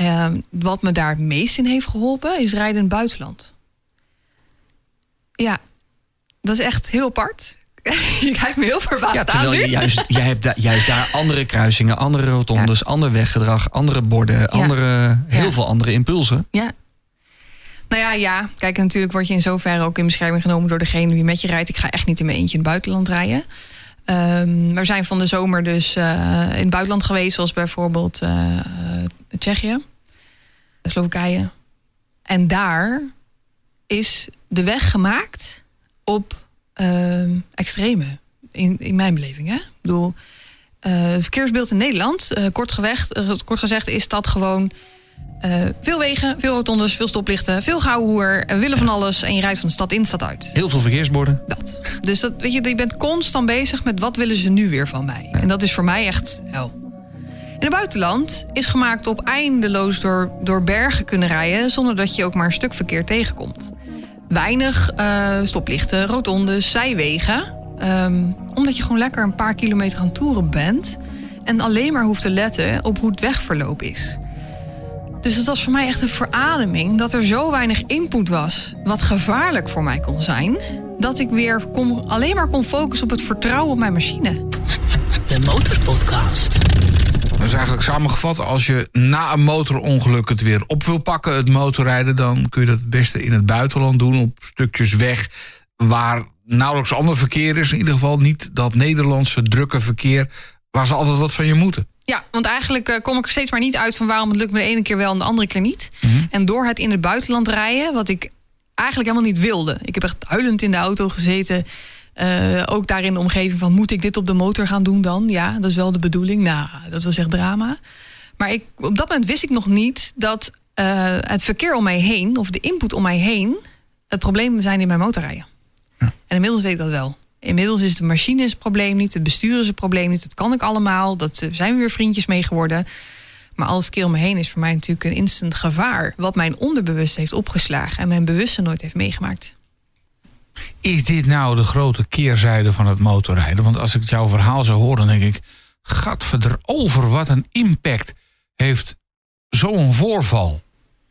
Uh, wat me daar het meest in heeft geholpen is rijden in het buitenland. Ja, dat is echt heel apart. je kijkt me heel verbaasd ja, terwijl aan je juist, jij hebt da juist daar andere kruisingen, andere rotondes, ja. ander weggedrag, andere borden, ja. andere, heel veel andere impulsen. Ja. Nou ja, ja. Kijk, natuurlijk word je in zoverre ook in bescherming genomen door degene die met je rijdt. Ik ga echt niet in mijn eentje in het buitenland rijden. We zijn van de zomer dus uh, in het buitenland geweest, zoals bijvoorbeeld uh, Tsjechië, Slowakije. En daar is de weg gemaakt op uh, extreme, in, in mijn beleving. Hè? Ik bedoel, het verkeersbeeld in Nederland, kort, kort gezegd, is dat gewoon uh, veel wegen, veel rotondes, veel stoplichten, veel gouden hoer. We willen van alles en je rijdt van de stad in, de stad uit. Heel veel verkeersborden. Dat. Dus dat, weet je, je bent constant bezig met wat willen ze nu weer van mij. En dat is voor mij echt hel. In het buitenland is gemaakt op eindeloos door, door bergen kunnen rijden... zonder dat je ook maar een stuk verkeer tegenkomt. Weinig uh, stoplichten, rotondes, zijwegen. Um, omdat je gewoon lekker een paar kilometer aan toeren bent... en alleen maar hoeft te letten op hoe het wegverloop is... Dus het was voor mij echt een verademing dat er zo weinig input was, wat gevaarlijk voor mij kon zijn, dat ik weer kon, alleen maar kon focussen op het vertrouwen op mijn machine. De Motorpodcast. Dus eigenlijk samengevat, als je na een motorongeluk het weer op wil pakken, het motorrijden, dan kun je dat het beste in het buitenland doen, op stukjes weg waar nauwelijks ander verkeer is. In ieder geval niet dat Nederlandse drukke verkeer waar ze altijd wat van je moeten. Ja, want eigenlijk uh, kom ik er steeds maar niet uit van waarom het lukt me de ene keer wel en de andere keer niet. Mm -hmm. En door het in het buitenland rijden, wat ik eigenlijk helemaal niet wilde. Ik heb echt huilend in de auto gezeten. Uh, ook daar in de omgeving van moet ik dit op de motor gaan doen dan? Ja, dat is wel de bedoeling. Nou, dat was echt drama. Maar ik, op dat moment wist ik nog niet dat uh, het verkeer om mij heen, of de input om mij heen, het probleem zijn in mijn motorrijden. Ja. En inmiddels weet ik dat wel. Inmiddels is de machine het probleem niet, het bestuur is het probleem niet. Dat kan ik allemaal, dat zijn we weer vriendjes mee geworden. Maar alles om me heen is voor mij natuurlijk een instant gevaar. Wat mijn onderbewust heeft opgeslagen en mijn bewustzijn nooit heeft meegemaakt. Is dit nou de grote keerzijde van het motorrijden? Want als ik jouw verhaal zou horen, denk ik... Gadverder over, wat een impact heeft zo'n voorval.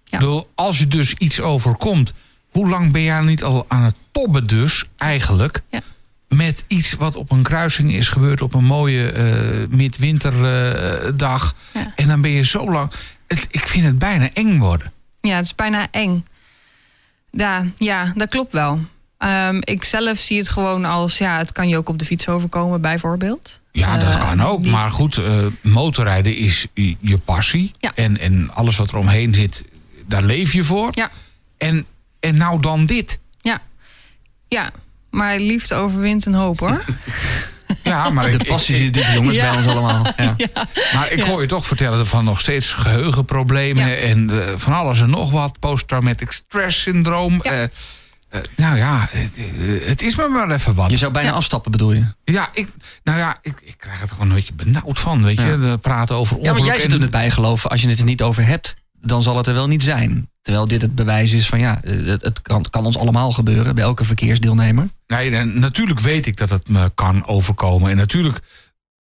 Ja. Als je dus iets overkomt hoe lang ben jij niet al aan het tobben dus, eigenlijk... Ja. Met iets wat op een kruising is gebeurd op een mooie eh midwinterdag. Ja. En dan ben je zo lang... Het, ik vind het bijna eng worden. Ja, het is bijna eng. Ja, ja dat klopt wel. Ehm, ik zelf zie het gewoon als, ja, het kan je ook op de fiets overkomen, bijvoorbeeld. Ja, dat Eh, kan ook. niet- Maar goed, eh, motorrijden is je je passie. Ja. En, en alles wat er omheen zit, daar leef je voor. Ja. En, en nou dan dit. Ja, ja. Maar liefde overwint een hoop hoor. Ja, maar ik, De passie zit diep, jongens, Ja. bij ons allemaal. Ja. Maar ik hoor je toch vertellen van nog steeds geheugenproblemen Ja. en eh, van alles en nog wat. Posttraumatic stress syndroom. Ja. Eh, eh, nou ja, het, het is me wel even wat. Je zou bijna Ja. afstappen, bedoel je? Ja, ik, nou ja, ik, ik krijg het gewoon een beetje benauwd van. Weet je, Ja. De praten over Ja, want ongeluk. jij zit en- in het bijgeloof. Als je het er niet over hebt, dan zal het er wel niet zijn. Terwijl dit het bewijs is van ja, eh, het, het kan, kan ons allemaal gebeuren bij elke verkeersdeelnemer. Nee, en natuurlijk weet ik dat het me kan overkomen. En natuurlijk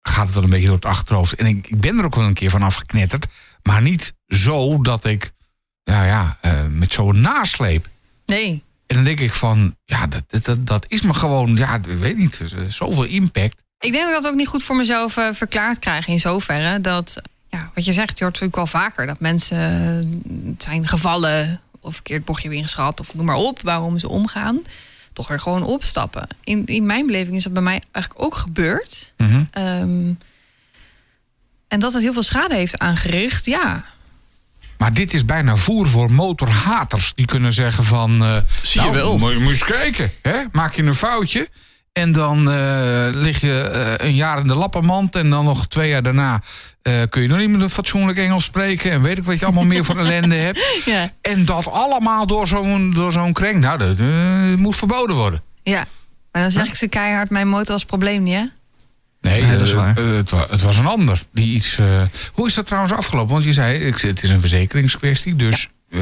gaat het wel een beetje door het achterhoofd. En ik, ik ben er ook wel een keer van afgeknetterd. Maar niet zo dat ik, nou ja, eh, met zo'n nasleep. Nee. En dan denk ik van, ja, dat, dat- dat, dat is me gewoon, ja, ik weet niet, eh, zoveel impact. Ik denk dat ik dat ook niet goed voor mezelf verklaard krijg in zoverre. Dat, ja, wat je zegt, je hoort natuurlijk wel vaker dat mensen eh, zijn gevallen of verkeerd bochtje weer ingeschat of noem maar op, waarom ze omgaan. Toch weer gewoon opstappen. In, in mijn beleving is dat bij mij eigenlijk ook gebeurd. Mhm. Ehm, en dat het heel veel schade heeft aangericht, ja. Maar dit is bijna voer voor motorhaters. Die kunnen zeggen van... eh, Zie je nou, wel. Moet, je- moet je eens kijken. Hè? Maak je een foutje. En dan eh, lig je eh, een jaar in de lappenmand. En dan nog twee jaar daarna eh, kun je nog niet meer een fatsoenlijk Engels spreken. En weet ik wat je allemaal meer voor ellende hebt. Ja. En dat allemaal door zo'n door zo'n kring. Nou, dat eh, moet verboden worden. ja. Maar dan zeg ik ze keihard, mijn motor was probleem niet, hè? Nee, Nee, dat is waar. het, wa- het was een ander. Die iets, eh, hoe is dat trouwens afgelopen? Want je zei, ik, het is een verzekeringskwestie. Dus eh,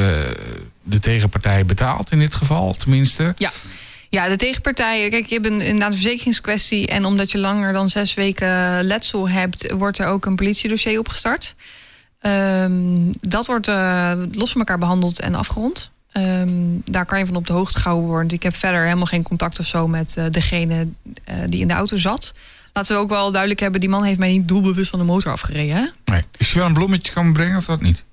de tegenpartij betaalt in dit geval, tenminste. Ja. Ja, de tegenpartijen. Kijk, je hebt een, inderdaad een verzekeringskwestie. En omdat je langer dan zes weken letsel hebt, wordt er ook een politiedossier opgestart. Ehm, dat wordt eh, los van elkaar behandeld en afgerond. Ehm, daar kan je van op de hoogte gehouden worden. Ik heb verder helemaal geen contact of zo met eh, degene eh, die in de auto zat. Laten we ook wel duidelijk hebben, die man heeft mij niet doelbewust van de motor afgereden. Hè? Nee. Is je wel een bloemetje kan brengen of dat niet?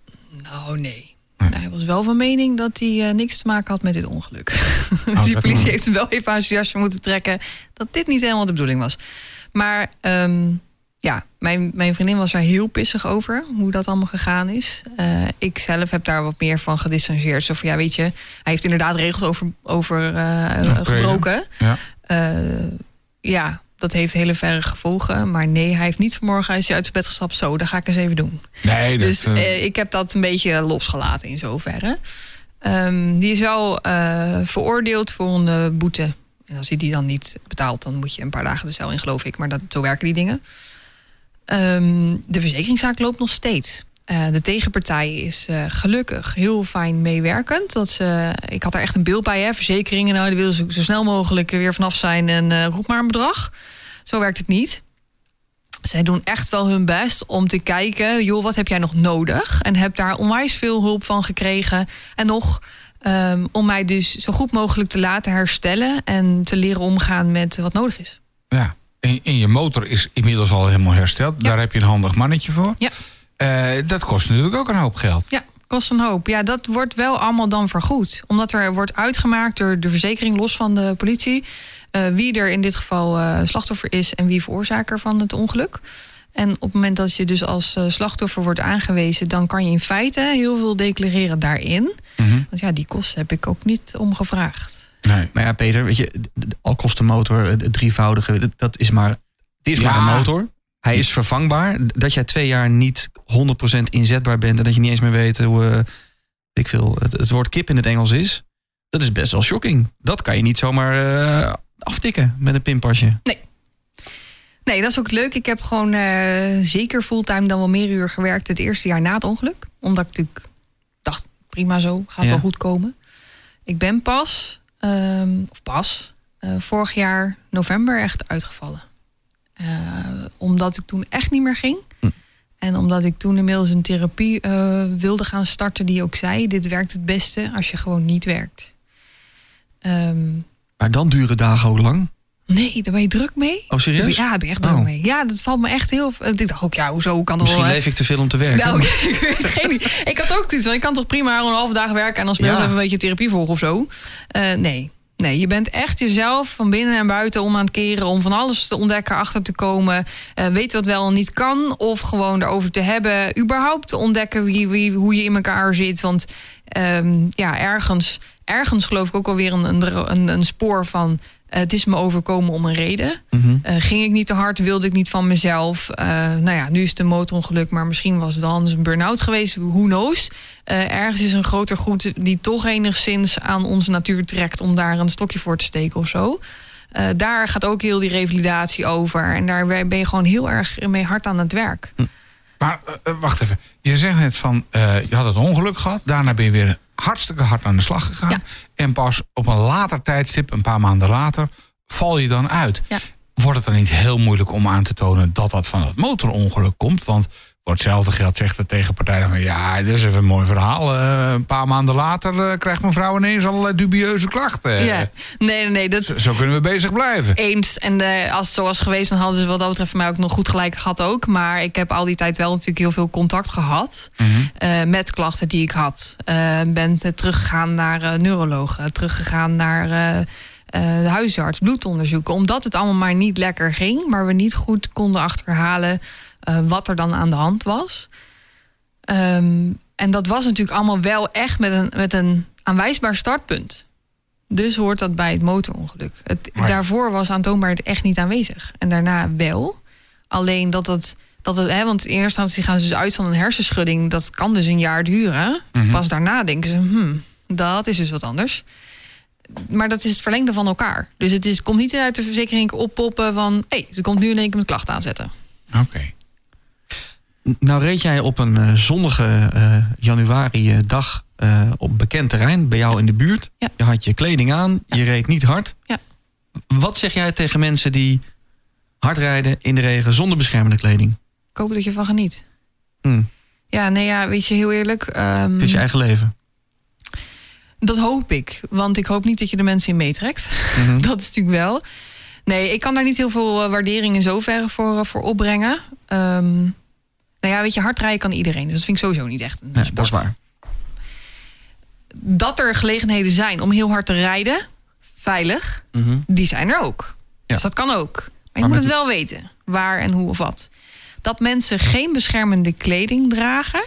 Nou, nee. Nee. Nou, hij was wel van mening dat hij eh, niks te maken had met dit ongeluk. dus dat die politie heeft hem wel even aan zijn jasje moeten trekken... dat dit niet helemaal de bedoeling was. Maar ehm, ja, mijn, mijn vriendin was er heel pissig over... hoe dat allemaal gegaan is. Eh, ik zelf heb daar wat meer van gedistanceerd. Zo van, ja, weet je, hij heeft inderdaad regels over, over eh, gebroken. Ja. Ja, dat heeft hele verre gevolgen. Maar nee, hij heeft niet vanmorgen is hij uit zijn bed gestapt. Zo, dat ga ik eens even doen. Nee, dat, Dus eh, eh, ik heb dat een beetje losgelaten in zoverre. Ehm, die is wel eh, veroordeeld voor een boete. En als hij die dan niet betaalt, dan moet je een paar dagen de cel in, geloof ik. Maar dat, zo werken die dingen. Ehm, de verzekeringszaak loopt nog steeds. Eh, de tegenpartij is eh, gelukkig heel fijn meewerkend. Dat ze, ik had er echt een beeld bij, hè, verzekeringen. Nou, die willen ze zo snel mogelijk weer vanaf zijn en eh, roep maar een bedrag. Zo werkt het niet. Zij doen echt wel hun best om te kijken, joh, wat heb jij nog nodig? En heb daar onwijs veel hulp van gekregen. En nog ehm, om mij dus zo goed mogelijk te laten herstellen en te leren omgaan met wat nodig is. ja. En, en je motor is inmiddels al helemaal hersteld. Ja. Daar heb je een handig mannetje voor. Ja. Eh, dat kost natuurlijk ook een hoop geld. Ja, kost een hoop. Ja, dat wordt wel allemaal dan vergoed. Omdat er wordt uitgemaakt door de verzekering, los van de politie, eh, wie er in dit geval eh, slachtoffer is en wie veroorzaker van het ongeluk. En op het moment dat je dus als eh, slachtoffer wordt aangewezen, dan kan je in feite heel veel declareren daarin. Mhm. Want ja, die kosten heb ik ook niet om gevraagd. Nee. Maar ja, Peter, weet je, al kost de motor het drievoudige, dat- dat is maar, het is Ja. maar een motor. Hij is vervangbaar. Dat jij twee jaar niet 100% inzetbaar bent en dat je niet eens meer weet hoe eh, ik veel, het, het woord kip in het Engels is, dat is best wel shocking. Dat kan je niet zomaar eh, aftikken met een pinpasje. Nee, dat is ook leuk. Ik heb gewoon eh, zeker fulltime dan wel meer uur gewerkt het eerste jaar na het ongeluk. Omdat ik natuurlijk dacht, prima zo, gaat Ja. wel goed komen. Ik ben pas, ehm, of pas, eh, vorig jaar november echt uitgevallen. Eh, omdat ik toen echt niet meer ging. Hm. En omdat ik toen inmiddels een therapie eh, wilde gaan starten die ook zei... dit werkt het beste als je gewoon niet werkt. Ehm, Maar dan duren dagen ook lang. nee, daar ben je druk mee. Oh, serieus? Ja, daar ben je echt druk Oh. mee. Ja, dat valt me echt heel... Ik dacht ook, ja, hoezo kan er Misschien wel... leef ik te veel om te werken. Nou, ik weet geen. Ik had ook iets van, ik kan toch prima een halve dag werken... en dan speel Ja. even een beetje therapie volgen of zo. Eh, nee. Nee, je bent echt jezelf van binnen en buiten om aan het keren... om van alles te ontdekken, achter te komen. eh weten wat wel en niet kan. Of gewoon erover te hebben. Überhaupt te ontdekken wie, wie, hoe je in elkaar zit. Want ehm, ja, ergens, ergens geloof ik ook alweer een, een, een, een spoor van... eh, het is me overkomen om een reden. Mhm. Eh, ging ik niet te hard, wilde ik niet van mezelf. Eh, nou ja, nu is het een motorongeluk, maar misschien was het wel anders een burn-out geweest. Who knows? Ergens is een groter goed die toch enigszins aan onze natuur trekt om daar een stokje voor te steken of zo. Daar gaat ook heel die revalidatie over. En daar ben je gewoon heel erg mee hard aan het werk. Maar eh, eh, wacht even. Je zegt net van, je had het ongeluk gehad. Daarna ben je weer hartstikke hard aan de slag gegaan. Ja. En pas op een later tijdstip, een paar maanden later, val je dan uit. Ja. Wordt het dan niet heel moeilijk om aan te tonen dat dat van het motorongeluk komt? Want voor hetzelfde geld zegt de tegenpartij dan van... ja, dit is even een mooi verhaal. Eh, een paar maanden later eh, krijgt mevrouw ineens allerlei dubieuze klachten. ja. Nee, nee, nee. Dat, Zo, zo kunnen we bezig blijven. Eens. En eh, als het zo was geweest, dan hadden ze wat dat betreft mij ook nog goed gelijk gehad ook. Maar ik heb al die tijd wel natuurlijk heel veel contact gehad Mhm. met klachten die ik had. Ben teruggegaan naar neurologen, teruggegaan naar de huisarts, bloedonderzoeken. Omdat het allemaal maar niet lekker ging, maar we niet goed konden achterhalen eh, wat er dan aan de hand was. Ehm, en dat was natuurlijk allemaal wel echt met een, met een aanwijsbaar startpunt. Dus hoort dat bij het motorongeluk. Het, Maar- Daarvoor was aantoonbaarheid echt niet aanwezig. En daarna wel. Alleen dat het. Dat het hè, want in eerste instantie gaan ze dus uit van een hersenschudding. Dat kan dus een jaar duren. Mhm. Pas daarna denken ze: hmm, dat is dus wat anders. Maar dat is het verlengde van elkaar. Dus het is, komt niet uit de verzekering oppoppen van... hé, hey, ze komt nu in één keer met klachten aanzetten. Oké. Nou reed jij op een eh, zonnige eh, januari dag eh, op bekend terrein bij jou in de buurt. Ja. Je had je kleding aan, je reed niet hard. Ja. Wat zeg jij tegen mensen die hard rijden in de regen zonder beschermende kleding? Ik hoop dat je ervan geniet. Hm, Ja, nee, ja, weet je, heel eerlijk... ehm, het is je eigen leven. Dat hoop ik. Want ik hoop niet dat je de mensen in meetrekt. Mhm. Dat is natuurlijk wel. Nee, ik kan daar niet heel veel waardering in zoverre voor, voor opbrengen. Ehm, nou ja, weet je, hard rijden kan iedereen. Dus dat vind ik sowieso niet echt een Ja, sport. dat is waar. Dat er gelegenheden zijn om heel hard te rijden, veilig, Mhm. die zijn er ook. Ja. Dus dat kan ook. Maar je moet het wel weten. Waar en hoe of wat. Dat mensen geen beschermende kleding dragen...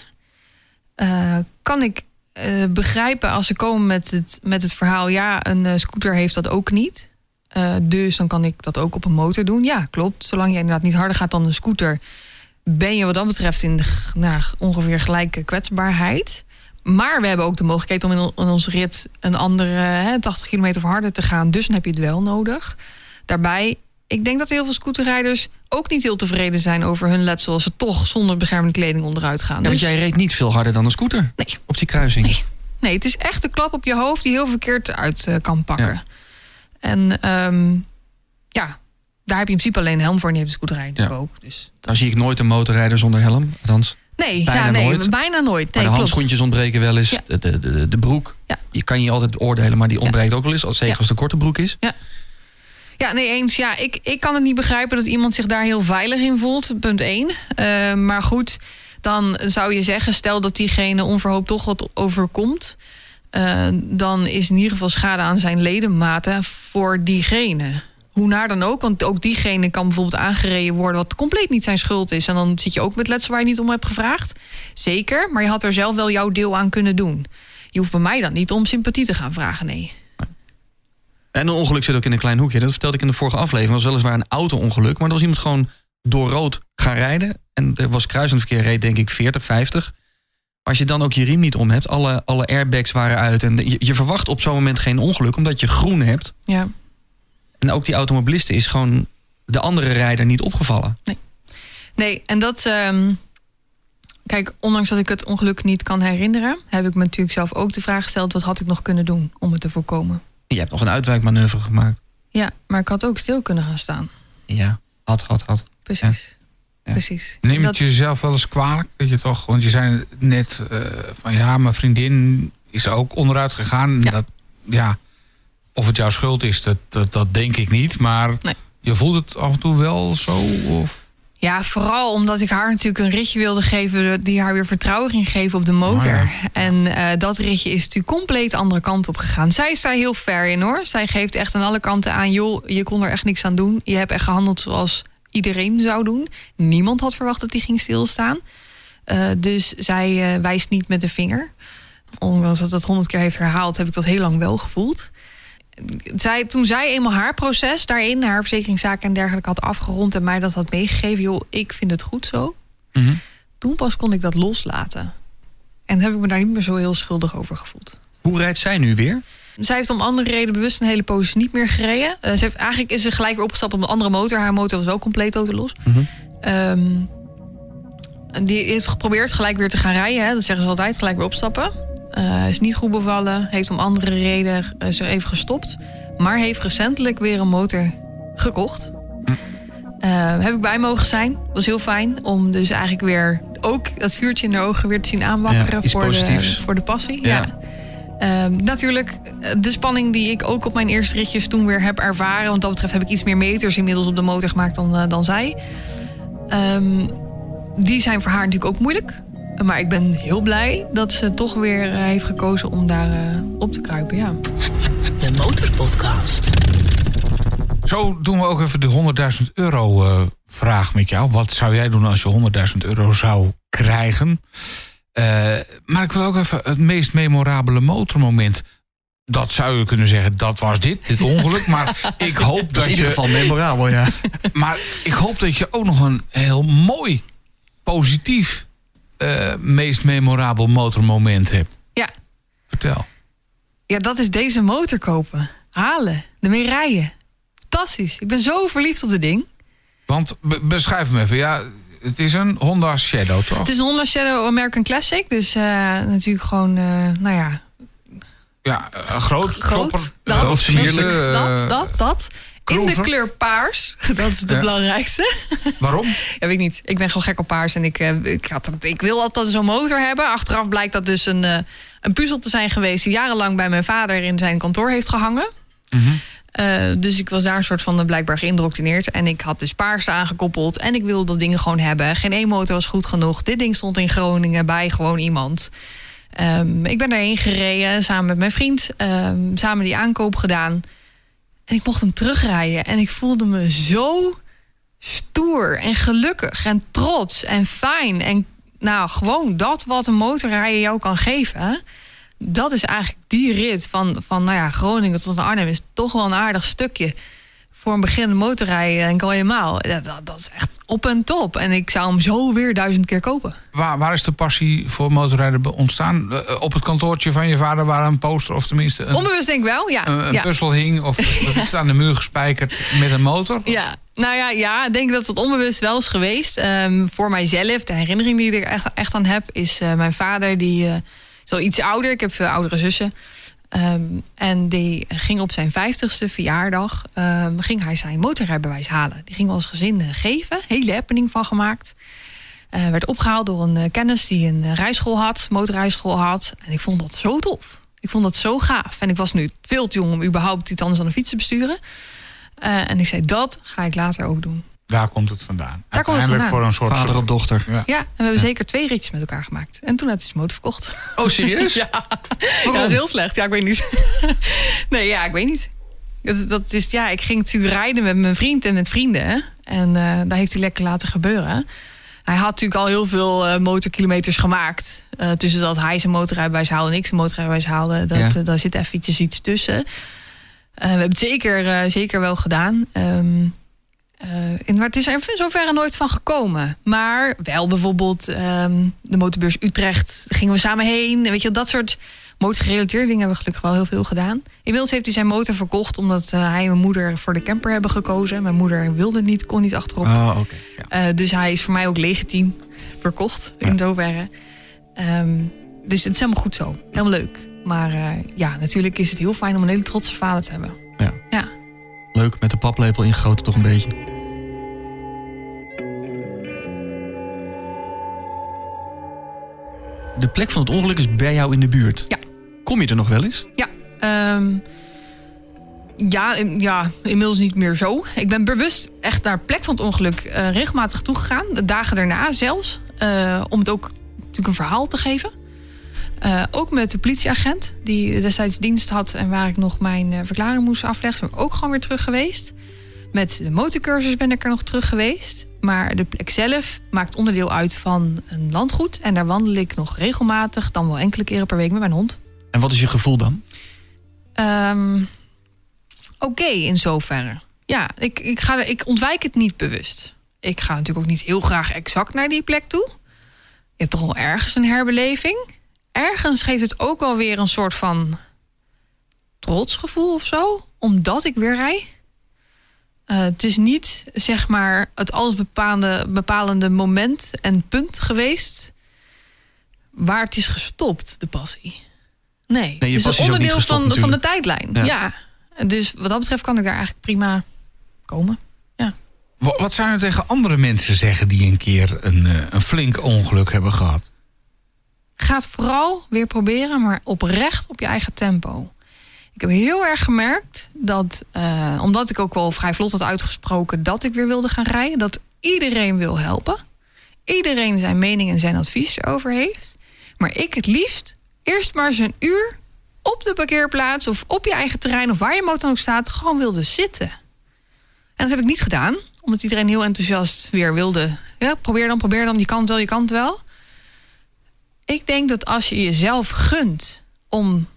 eh, kan ik eh, begrijpen als ze komen met het, met het verhaal... ja, een eh, scooter heeft dat ook niet. Dus dan kan ik dat ook op een motor doen. Ja, klopt. Zolang je inderdaad niet harder gaat dan een scooter... ben je wat dat betreft in de, nou, ongeveer gelijke kwetsbaarheid. Maar we hebben ook de mogelijkheid om in, on- in onze rit... een andere hè, 80 kilometer of harder te gaan. Dus dan heb je het wel nodig. Daarbij, ik denk dat heel veel scooterrijders... ook niet heel tevreden zijn over hun letsel... als ze toch zonder beschermende kleding onderuit gaan. Ja, want Dus- jij reed niet veel harder dan een scooter Nee. op die kruising. Nee. Nee, het is echt een klap op je hoofd die heel verkeerd uit eh, kan pakken. Ja. En ehm, ja, daar heb je in principe alleen een helm voor en die heeft de scooterij natuurlijk Ja. ook. Dus. Dan zie ik nooit een motorrijder zonder helm. Althans, Nee, Bijna ja, nee nooit. bijna nooit. maar de klopt. handschoentjes ontbreken wel eens. Ja. De, de, de, de broek. Ja. Je kan je altijd oordelen, maar die ontbreekt ook wel eens. Als, zeker Ja. als een korte broek is. Ja, nee, eens. Ja, ik, ik kan het niet begrijpen dat iemand zich daar heel veilig in voelt. Punt 1. maar goed, dan zou je zeggen, stel dat diegene onverhoopt toch wat overkomt. eh, dan is in ieder geval schade aan zijn ledematen voor diegene. Hoe naar dan ook, want ook diegene kan bijvoorbeeld aangereden worden... wat compleet niet zijn schuld is. En dan zit je ook met letsel waar je niet om hebt gevraagd. Zeker, maar je had er zelf wel jouw deel aan kunnen doen. Je hoeft bij mij dan niet om sympathie te gaan vragen, nee. En een ongeluk zit ook in een klein hoekje. Dat vertelde ik in de vorige aflevering. Het was weliswaar een auto-ongeluk. Maar er was iemand gewoon door rood gaan rijden. En er was kruisend verkeer, reed denk ik 40, 50. Als je dan ook je riem niet om hebt, alle, alle airbags waren uit. En je, je verwacht op zo'n moment geen ongeluk, omdat je groen hebt. Ja. En ook die automobiliste is gewoon de andere rijder niet opgevallen. Nee, en dat. ehm, kijk, ondanks dat ik het ongeluk niet kan herinneren, heb ik me natuurlijk zelf ook de vraag gesteld: wat had ik nog kunnen doen om het te voorkomen? Je hebt nog een uitwijkmanoeuvre gemaakt. Ja, maar ik had ook stil kunnen gaan staan. Ja, had, had, had. Precies. Ja. Precies. Neem je Dat- het jezelf wel eens kwalijk? Dat je toch, want je zei net eh, van ja, mijn vriendin is ook onderuit gegaan. Ja. Dat, ja, Of het jouw schuld is, dat, dat, dat denk ik niet. Maar Nee. je voelt het af en toe wel zo? Of? Ja, vooral omdat ik haar natuurlijk een ritje wilde geven... die haar weer vertrouwen ging geven op de motor. Oh En eh, dat ritje is natuurlijk compleet de andere kant op gegaan. Zij is daar heel fair in hoor. Zij geeft echt aan alle kanten aan... joh, je kon er echt niks aan doen. Je hebt echt gehandeld zoals iedereen zou doen. Niemand had verwacht dat die ging stilstaan. Eh, dus zij eh, wijst niet met de vinger. Ondanks dat het honderd keer heeft herhaald... heb ik dat heel lang wel gevoeld zij, toen zij eenmaal haar proces daarin, haar verzekeringszaken en dergelijke had afgerond en mij dat had meegegeven, joh, ik vind het goed zo. Mhm. Toen pas kon ik dat loslaten. En heb ik me daar niet meer zo heel schuldig over gevoeld. Hoe rijdt zij nu weer? Zij heeft om andere reden bewust een hele poos niet meer gereden. Eh, ze heeft, eigenlijk is ze gelijk weer opgestapt op een andere motor. Haar motor was wel compleet autolos. Mhm. Ehm, en die heeft geprobeerd gelijk weer te gaan rijden. Hè. Dat zeggen ze altijd, gelijk weer opstappen. Eh, is niet goed bevallen. Heeft om andere reden uh, ze even gestopt. Maar heeft recentelijk weer een motor gekocht. Uh, heb ik bij mogen zijn. Dat was heel fijn. Om dus eigenlijk weer ook dat vuurtje in de ogen weer te zien aanwakkeren. Ja, voor, de, voor de passie. Ja. Ja. Ehm, natuurlijk, de spanning die ik ook op mijn eerste ritjes toen weer heb ervaren. Want dat betreft heb ik iets meer meters inmiddels op de motor gemaakt dan, uh, dan zij. Ehm, die zijn voor haar natuurlijk ook moeilijk. Maar ik ben heel blij dat ze toch weer uh, heeft gekozen om daar uh, op te kruipen. Ja. De Motorpodcast. Zo doen we ook even de 100.000 euro uh, vraag met jou. Wat zou jij doen als je 100.000 euro zou krijgen? Uh, maar ik wil ook even het meest memorabele motormoment. Dat zou je kunnen zeggen, dat was dit, dit ongeluk. Maar ik hoop dat, dat is in ieder je, geval memorabel, ja. Maar ik hoop dat je ook nog een heel mooi, positief, uh, meest memorabel motormoment hebt. Ja. Vertel. Ja, dat is deze motor kopen. Halen, ermee rijden. Fantastisch. Ik ben zo verliefd op dit ding. Want be beschrijf me even. Ja, het is een Honda Shadow, toch? Het is een Honda Shadow American Classic. Dus uh, natuurlijk gewoon, uh, nou ja... Ja, uh, groot. Groot. Klopper, dat, dat, dat, dat, In de kleur paars. Dat is het Ja. belangrijkste. Waarom? Ja, weet ik niet. Ik ben gewoon gek op paars. En ik, eh, ik, had, ik wil altijd zo'n motor hebben. Achteraf blijkt dat dus een, eh, een puzzel te zijn geweest... die jarenlang bij mijn vader in zijn kantoor heeft gehangen. Mhm. Eh, dus ik was daar een soort van blijkbaar geïndoctrineerd. En ik had dus paars aangekoppeld. En ik wilde dat dingen gewoon hebben. Geen e-motor was goed genoeg. Dit ding stond in Groningen bij gewoon iemand. Ehm, ik ben daarheen gereden samen met mijn vriend. ehm, samen die aankoop gedaan. En ik mocht hem terugrijden. En ik voelde me zo stoer en gelukkig en trots en fijn. En nou, gewoon dat wat een motorrijden jou kan geven. Dat is eigenlijk die rit van, van nou ja, Groningen tot Arnhem is toch wel een aardig stukje. Voor een beginnende motorrijden en al helemaal. Dat, dat, dat is echt op en top. En ik zou hem zo weer duizend keer kopen. Waar, waar is de passie voor motorrijden ontstaan? Eh, op het kantoortje van je vader waar een poster of tenminste een, Onbewust denk ik wel, ja. een, een ja. puzzel hing of het is aan de muur gespijkerd met een motor? Ja, nou ja, ja, ik denk dat het onbewust wel is geweest. Ehm, voor mijzelf, de herinnering die ik er echt, echt aan heb, is eh, mijn vader, die eh, is al iets ouder. Ik heb veel oudere zussen. Ehm, en die ging op zijn vijftigste verjaardag, ehm, ging hij zijn motorrijbewijs halen. Die ging als gezin eh, geven, hele happening van gemaakt. Eh, werd opgehaald door een eh, kennis die een rijschool had, motorrijschool had. En ik vond dat zo tof. Ik vond dat zo gaaf. En ik was nu veel te jong om überhaupt iets anders dan een fiets te besturen. En ik zei, dat ga ik later ook doen. Daar komt het vandaan. Daar komt het Uiteindelijk vandaan. voor een soort... Vader op dochter. Ja. Ja, en we hebben zeker twee ritjes met elkaar gemaakt. En toen had hij zijn motor verkocht. Oh, serieus? Ja. Ja, dat is heel slecht. Ja, ik weet niet. nee, ja, ik weet niet. Dat, dat is, ja, ik ging natuurlijk rijden met mijn vriend en met vrienden. En eh, daar heeft hij lekker laten gebeuren. Hij had natuurlijk al heel veel eh, motorkilometers gemaakt. Eh, tussen dat hij zijn motorrijbewijs haalde en ik zijn motorrijbewijs haalde. Dat, Ja. daar zit eventjes iets tussen. Eh, we hebben het zeker, eh, zeker wel gedaan. Ehm, eh, en- maar het is er in zoverre nooit van gekomen. Maar wel bijvoorbeeld ehm, de motorbeurs Utrecht. Daar gingen we samen heen. Weet je, dat soort motorgerelateerde dingen hebben we gelukkig wel heel veel gedaan. Inmiddels heeft hij zijn motor verkocht... omdat eh, hij en mijn moeder voor de camper hebben gekozen. Mijn moeder wilde niet, kon niet achterop. Oh, oké. Ja. Eh, dus hij is voor mij ook legitiem verkocht in zoverre. Ehm, dus het is helemaal goed zo. Helemaal leuk. Maar ja, natuurlijk is het heel fijn om een hele trotse vader te hebben. Leuk, met de paplepel ingegoten toch een beetje. De plek van het ongeluk is bij jou in de buurt. Ja. Kom je er nog wel eens? Ja, ehm, Ja, in- ja, inmiddels niet meer zo. Ik ben bewust echt naar de plek van het ongeluk eh, regelmatig toegegaan. De dagen daarna zelfs. eh, om het ook natuurlijk een verhaal te geven. Eh, ook met de politieagent die destijds dienst had... en waar ik nog mijn verklaring moest afleggen. Ben ik ook gewoon weer terug geweest. Met de motorcursus ben ik er nog terug geweest. Maar de plek zelf maakt onderdeel uit van een landgoed. En daar wandel ik nog regelmatig, dan wel enkele keren per week met mijn hond. En wat is je gevoel dan? Ehm, Oké, in zoverre. Ja, ik, ik, ga, ik ontwijk het niet bewust. Ik ga natuurlijk ook niet heel graag exact naar die plek toe. Je hebt toch wel ergens een herbeleving. Ergens geeft het ook wel weer een soort van trotsgevoel of zo. Omdat ik weer rij. Eh, het is niet, zeg maar, het alles bepalende, bepalende moment en punt geweest... waar het is gestopt, de passie. Nee, het is onderdeel gestopt, van, van de tijdlijn. Ja. Ja. Dus wat dat betreft kan ik daar eigenlijk prima komen. Wa- Wat zou je nou tegen andere mensen zeggen die een keer een, eh, een flink ongeluk hebben gehad? Ga het vooral weer proberen, maar oprecht op je eigen tempo. Ik heb heel erg gemerkt dat, eh, omdat ik ook wel vrij vlot had uitgesproken dat ik weer wilde gaan rijden, dat iedereen wil helpen. Iedereen zijn mening en zijn advies erover heeft. Maar ik het liefst eerst maar eens een uur op de parkeerplaats of op je eigen terrein of waar je motor ook staat, gewoon wilde zitten. En dat heb ik niet gedaan, omdat iedereen heel enthousiast weer wilde. Ja, probeer dan, probeer dan, je kan het wel, je kan het wel. Ik denk dat als je jezelf gunt om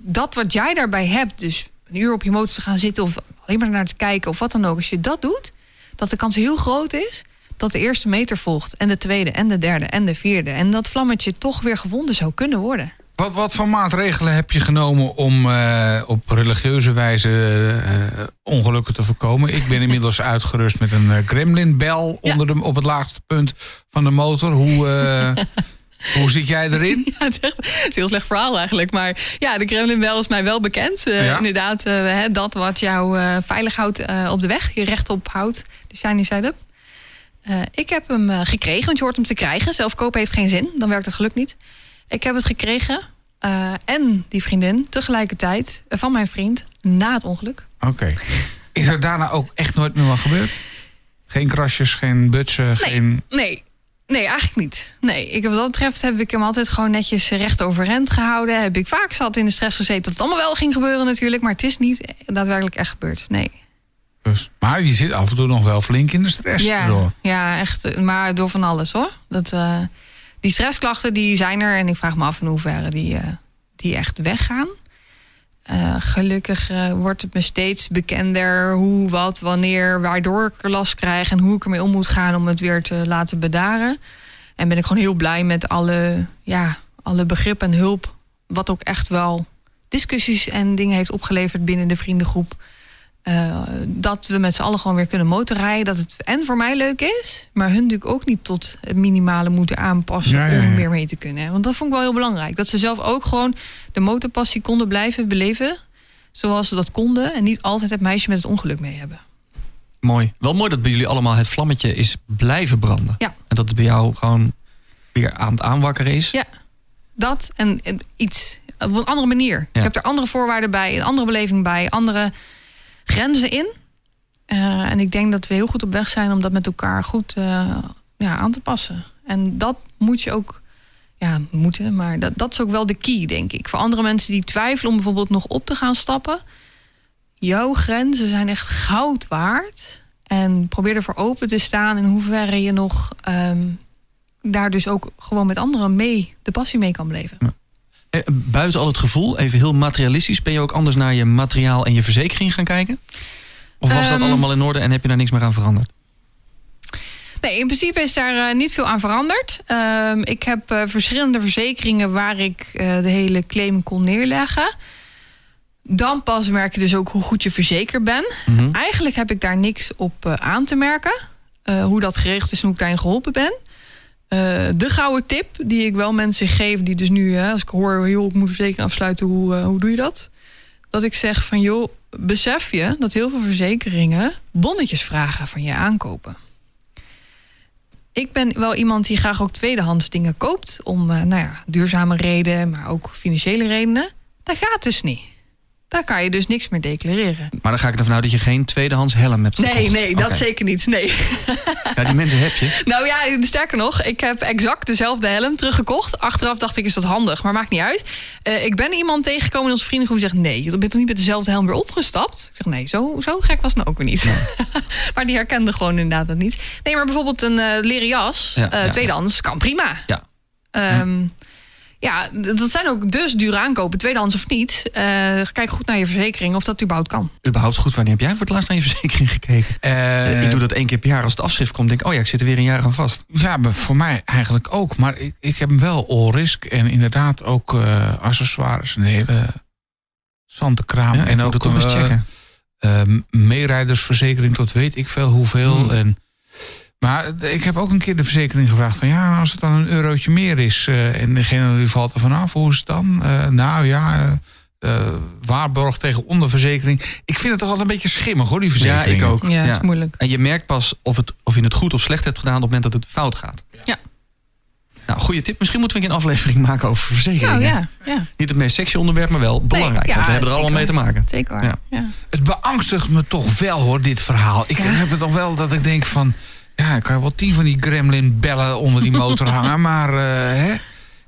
dat wat jij daarbij hebt, dus een uur op je motor te gaan zitten of alleen maar naar te kijken of wat dan ook, als je dat doet, dat de kans heel groot is dat de eerste meter volgt en de tweede en de derde en de vierde en dat vlammetje toch weer gevonden zou kunnen worden. Wat, wat voor maatregelen heb je genomen om eh, op religieuze wijze eh, ongelukken te voorkomen? Ik ben inmiddels uitgerust met een eh, gremlinbel Ja. onder de, op het laagste punt van de motor. Hoe, hoe zit jij erin? Ja, het is echt het is een heel slecht verhaal eigenlijk. Maar ja, de Kremlinbel is mij wel bekend. Eh, Ja. Inderdaad, eh, dat wat jou eh, veilig houdt op de weg. Je rechtop houdt. De shiny side up. Ik heb hem gekregen, want je hoort hem te krijgen. Zelf kopen heeft geen zin, dan werkt het geluk niet. Ik heb het gekregen. en die vriendin tegelijkertijd van mijn vriend na het ongeluk. Oké. Is er daarna ook echt nooit meer wat gebeurd? Geen krasjes, geen butsen, Nee. geen... Nee, nee, eigenlijk niet. Nee, ik, wat dat betreft heb ik hem altijd gewoon netjes recht overeind gehouden. Heb ik vaak zat in de stress gezeten dat het allemaal wel ging gebeuren natuurlijk. Maar het is niet daadwerkelijk echt gebeurd. Nee. Dus, maar je zit af en toe nog wel flink in de stress. Ja, door. ja, echt. Maar door van alles hoor. Dat, eh, die stressklachten die zijn er. En ik vraag me af in hoeverre die, eh, die echt weggaan. Eh, gelukkig eh, wordt het me steeds bekender hoe, wat, wanneer, waardoor ik er last krijg en hoe ik ermee om moet gaan om het weer te laten bedaren. En ben ik gewoon heel blij met alle, ja, alle begrip en hulp, wat ook echt wel discussies en dingen heeft opgeleverd binnen de vriendengroep. Eh, dat we met z'n allen gewoon weer kunnen motorrijden. Dat het en voor mij leuk is, maar hun natuurlijk ook niet tot het minimale moeten aanpassen Ja, ja, ja. om weer mee te kunnen. Want dat vond ik wel heel belangrijk. Dat ze zelf ook gewoon de motorpassie konden blijven beleven. Zoals ze dat konden. En niet altijd het meisje met het ongeluk mee hebben. Mooi. Wel mooi dat bij jullie allemaal het vlammetje is blijven branden. Ja. En dat het bij jou gewoon weer aan het aanwakkeren is. Ja. Dat en, en iets op een andere manier. Ja. Ik heb er andere voorwaarden bij, een andere beleving bij, andere grenzen in. Eh, en ik denk dat we heel goed op weg zijn om dat met elkaar goed eh, ja, aan te passen. En dat moet je ook, ja, moeten, maar dat, dat is ook wel de key, denk ik. Voor andere mensen die twijfelen om bijvoorbeeld nog op te gaan stappen. Jouw grenzen zijn echt goud waard. En probeer ervoor open te staan in hoeverre je nog ehm, daar dus ook gewoon met anderen mee de passie mee kan beleven. Buiten al het gevoel, even heel materialistisch, ben je ook anders naar je materiaal en je verzekering gaan kijken? Of was dat Ehm. allemaal in orde en heb je daar niks meer aan veranderd? Nee, in principe is daar eh, niet veel aan veranderd. Ehm, ik heb eh, verschillende verzekeringen waar ik eh, de hele claim kon neerleggen. Dan pas merk je dus ook hoe goed je verzekerd bent. Mhm. Eigenlijk heb ik daar niks op eh, aan te merken. Eh, hoe dat geregeld is en hoe ik daarin geholpen ben. Eh, de gouden tip die ik wel mensen geef, die dus nu, hè, als ik hoor, joh, ik moet verzekering afsluiten, hoe, eh, hoe doe je dat? Dat ik zeg van, joh, besef je dat heel veel verzekeringen bonnetjes vragen van je aankopen. Ik ben wel iemand die graag ook tweedehands dingen koopt. Om eh, nou ja, duurzame redenen, maar ook financiële redenen. Dat gaat dus niet. Daar kan je dus niks meer declareren. Maar dan ga ik ervan uit dat je geen tweedehands helm hebt gekocht. Nee, nee, dat zeker niet. Nee. Ja, die mensen heb je. Nou ja, sterker nog, ik heb exact dezelfde helm teruggekocht. Achteraf dacht ik, is dat handig, maar maakt niet uit. Eh, ik ben iemand tegengekomen in onze vriendengroep die zegt... nee, je bent toch niet met dezelfde helm weer opgestapt? Ik zeg, nee, zo, zo gek was het nou ook weer niet. maar die herkende gewoon inderdaad dat niet. Nee, maar bijvoorbeeld een eh, leren jas, Ja, eh, ja, tweedehands, kan prima. Ja. Ehm, ja, dat zijn ook dus duur aankopen, tweedehands of niet. Eh, kijk goed naar je verzekering of dat überhaupt kan. Überhaupt goed, wanneer heb jij voor het laatst naar je verzekering gekeken? Eh, ik doe dat één keer per jaar als het afschrift komt. Denk ik, oh ja, ik zit er weer een jaar aan vast. Ja, maar voor mij eigenlijk ook. Maar ik, ik heb hem wel all risk en inderdaad ook eh, accessoires. Een hele zante kraam. Ja, en ook eh, checken. meerijdersverzekering tot weet ik veel hoeveel. Hmm. En, maar ik heb ook een keer de verzekering gevraagd van ja, als het dan een eurotje meer is eh, en degene die valt er vanaf, hoe is het dan? Eh, nou ja, eh, waarborg tegen onderverzekering. Ik vind het toch altijd een beetje schimmig hoor, die Ja, verzekering. ik ook. Ja, dat is moeilijk. En je merkt pas of, het, of je het goed of slecht hebt gedaan op het moment dat het fout gaat. Ja. Nou, goede tip. Misschien moeten we een aflevering maken over verzekeringen. Nou ja, ja, Niet het meest sexy onderwerp, maar wel belangrijk. ja, want we hebben er allemaal mee te maken. zeker waar. Ja. Ja. Het beangstigt me toch wel hoor, dit verhaal. Ik heb het toch wel dat ik denk van... Ja, ik kan wel tien van die gremlin bellen onder die motor hangen. Maar, eh hè?